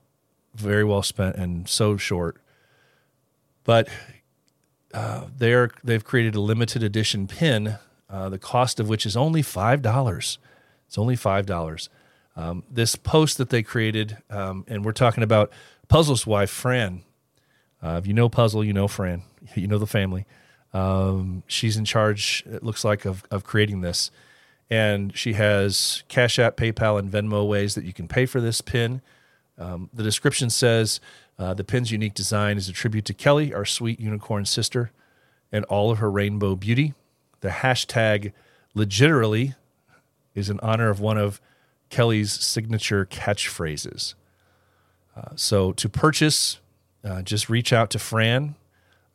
very well spent and so short. But uh, they're they've created a limited edition pin, uh, the cost of which is only five dollars. It's only five dollars. Um, this post that they created, um, and we're talking about Puzzle's wife, Fran. Uh, if you know Puzzle, you know Fran. You know the family. Um, she's in charge. It looks like of of creating this, and she has Cash App, PayPal, and Venmo ways that you can pay for this pin. Um, the description says uh, the pin's unique design is a tribute to Kelly, our sweet unicorn sister, and all of her rainbow beauty. The hashtag legiterally is in honor of one of Kelly's signature catchphrases. Uh, so to purchase, uh, just reach out to Fran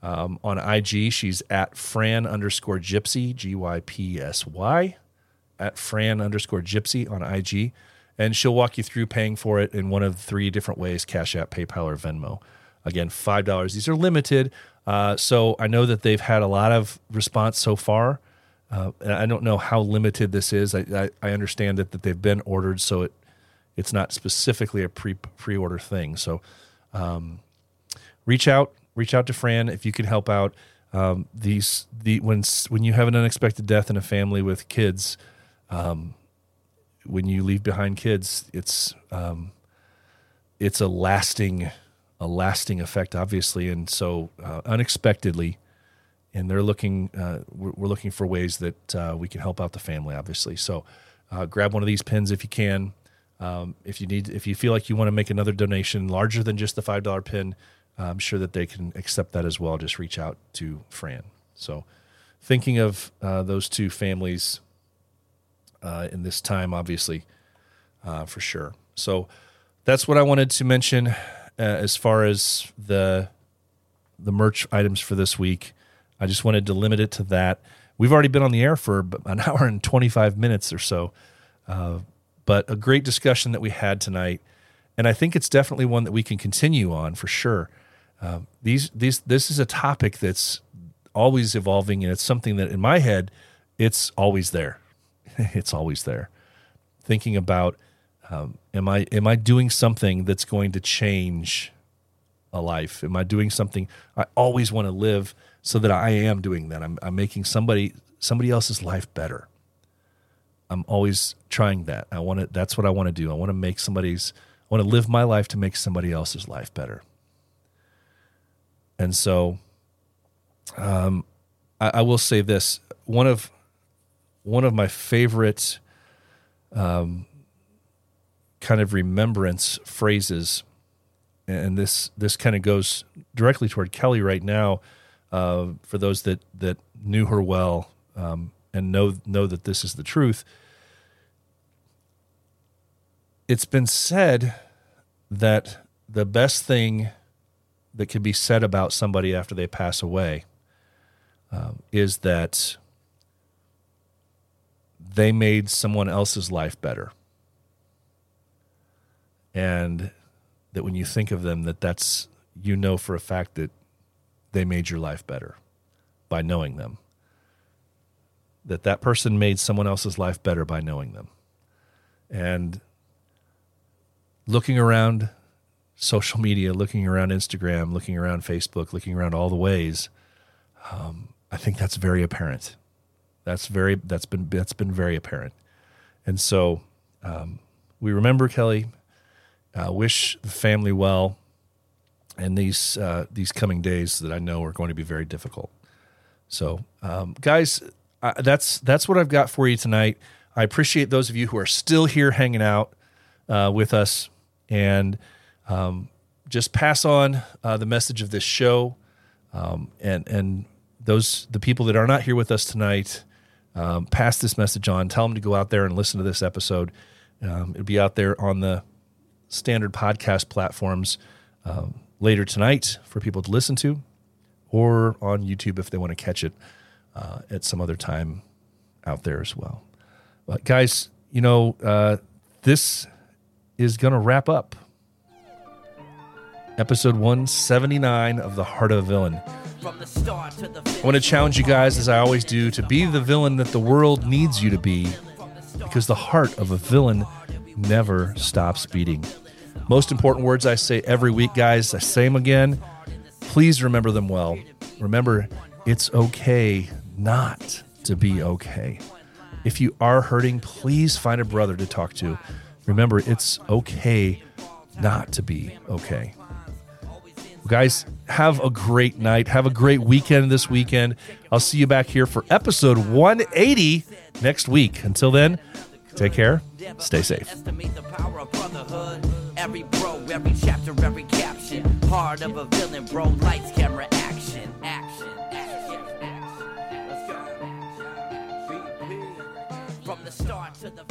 um, on IG. She's at Fran underscore Gypsy, G Y P S Y, at Fran underscore Gypsy on IG. And she'll walk you through paying for it in one of three different ways Cash App, PayPal, or Venmo. Again, $5. These are limited. Uh, so I know that they've had a lot of response so far. uh, and I don't know how limited this is. I, I, I understand that, that they've been ordered, so it it's not specifically a pre pre order thing. So um, reach out, reach out to Fran if you can help out. Um, these the when when you have an unexpected death in a family with kids, um, when you leave behind kids, it's um, it's a lasting a lasting effect, obviously, and so uh, unexpectedly, and they're looking uh, we're, we're, looking for ways that uh, we can help out the family, obviously. So uh, grab one of these pins if you can. Um, if you need, if you feel like you want to make another donation larger than just the five dollar pin, I'm sure that they can accept that as well. Just reach out to Fran. So, thinking of uh, those two families uh, in this time, obviously, uh, for sure. So, that's what I wanted to mention uh, as far as the the merch items for this week. I just wanted to limit it to that. We've already been on the air for an hour and 25 minutes or so. Uh, but a great discussion that we had tonight, and I think it's definitely one that we can continue on for sure. Uh, these these this is a topic that's always evolving, and it's something that in my head, it's always there. it's always there. Thinking about, um, am I am I doing something that's going to change a life? Am I doing something? I always want to live so that I am doing that. I'm, I'm making somebody somebody else's life better. I'm always trying that. I want to. That's what I want to do. I want to make somebody's. I want to live my life to make somebody else's life better. And so, um, I, I, will say this: one of one of my favorite, um, kind of remembrance phrases, and this this kind of goes directly toward Kelly right now. Uh, for those that that knew her well, um, and know know that this is the truth. It's been said that the best thing that can be said about somebody after they pass away um, is that they made someone else's life better and that when you think of them that that's you know for a fact that they made your life better by knowing them that that person made someone else's life better by knowing them. And looking around social media, looking around Instagram, looking around Facebook, looking around all the ways, um, I think that's very apparent. That's very that's been that's been very apparent, and so um, we remember Kelly. Uh, wish the family well, and these uh, these coming days that I know are going to be very difficult. So, um, guys, that's that's what I've got for you tonight. I appreciate those of you who are still here hanging out uh, with us, and um, just pass on uh, the message of this show, um, and and those the people that are not here with us tonight, um, pass this message on. Tell them to go out there and listen to this episode. Um, it'll be out there on the standard podcast platforms um, later tonight for people to listen to, or on YouTube if they want to catch it uh, at some other time out there as well. But guys, you know, uh, this is going to wrap up episode 179 of The Heart of a Villain. I want to challenge you guys, as I always do, to be the villain that the world needs you to be because the heart of a villain never stops beating. Most important words I say every week, guys, I say them again. Please remember them well. Remember, it's okay not to be okay. If you are hurting, please find a brother to talk to. Remember, it's okay not to be okay. guys, have a great night. Have a great weekend this weekend. I'll see you back here for episode 180 next week. Until then, take care. Stay safe. Every bro, every chapter, every caption. Part of a villain, bro. Lights, camera, action, action. From the start to the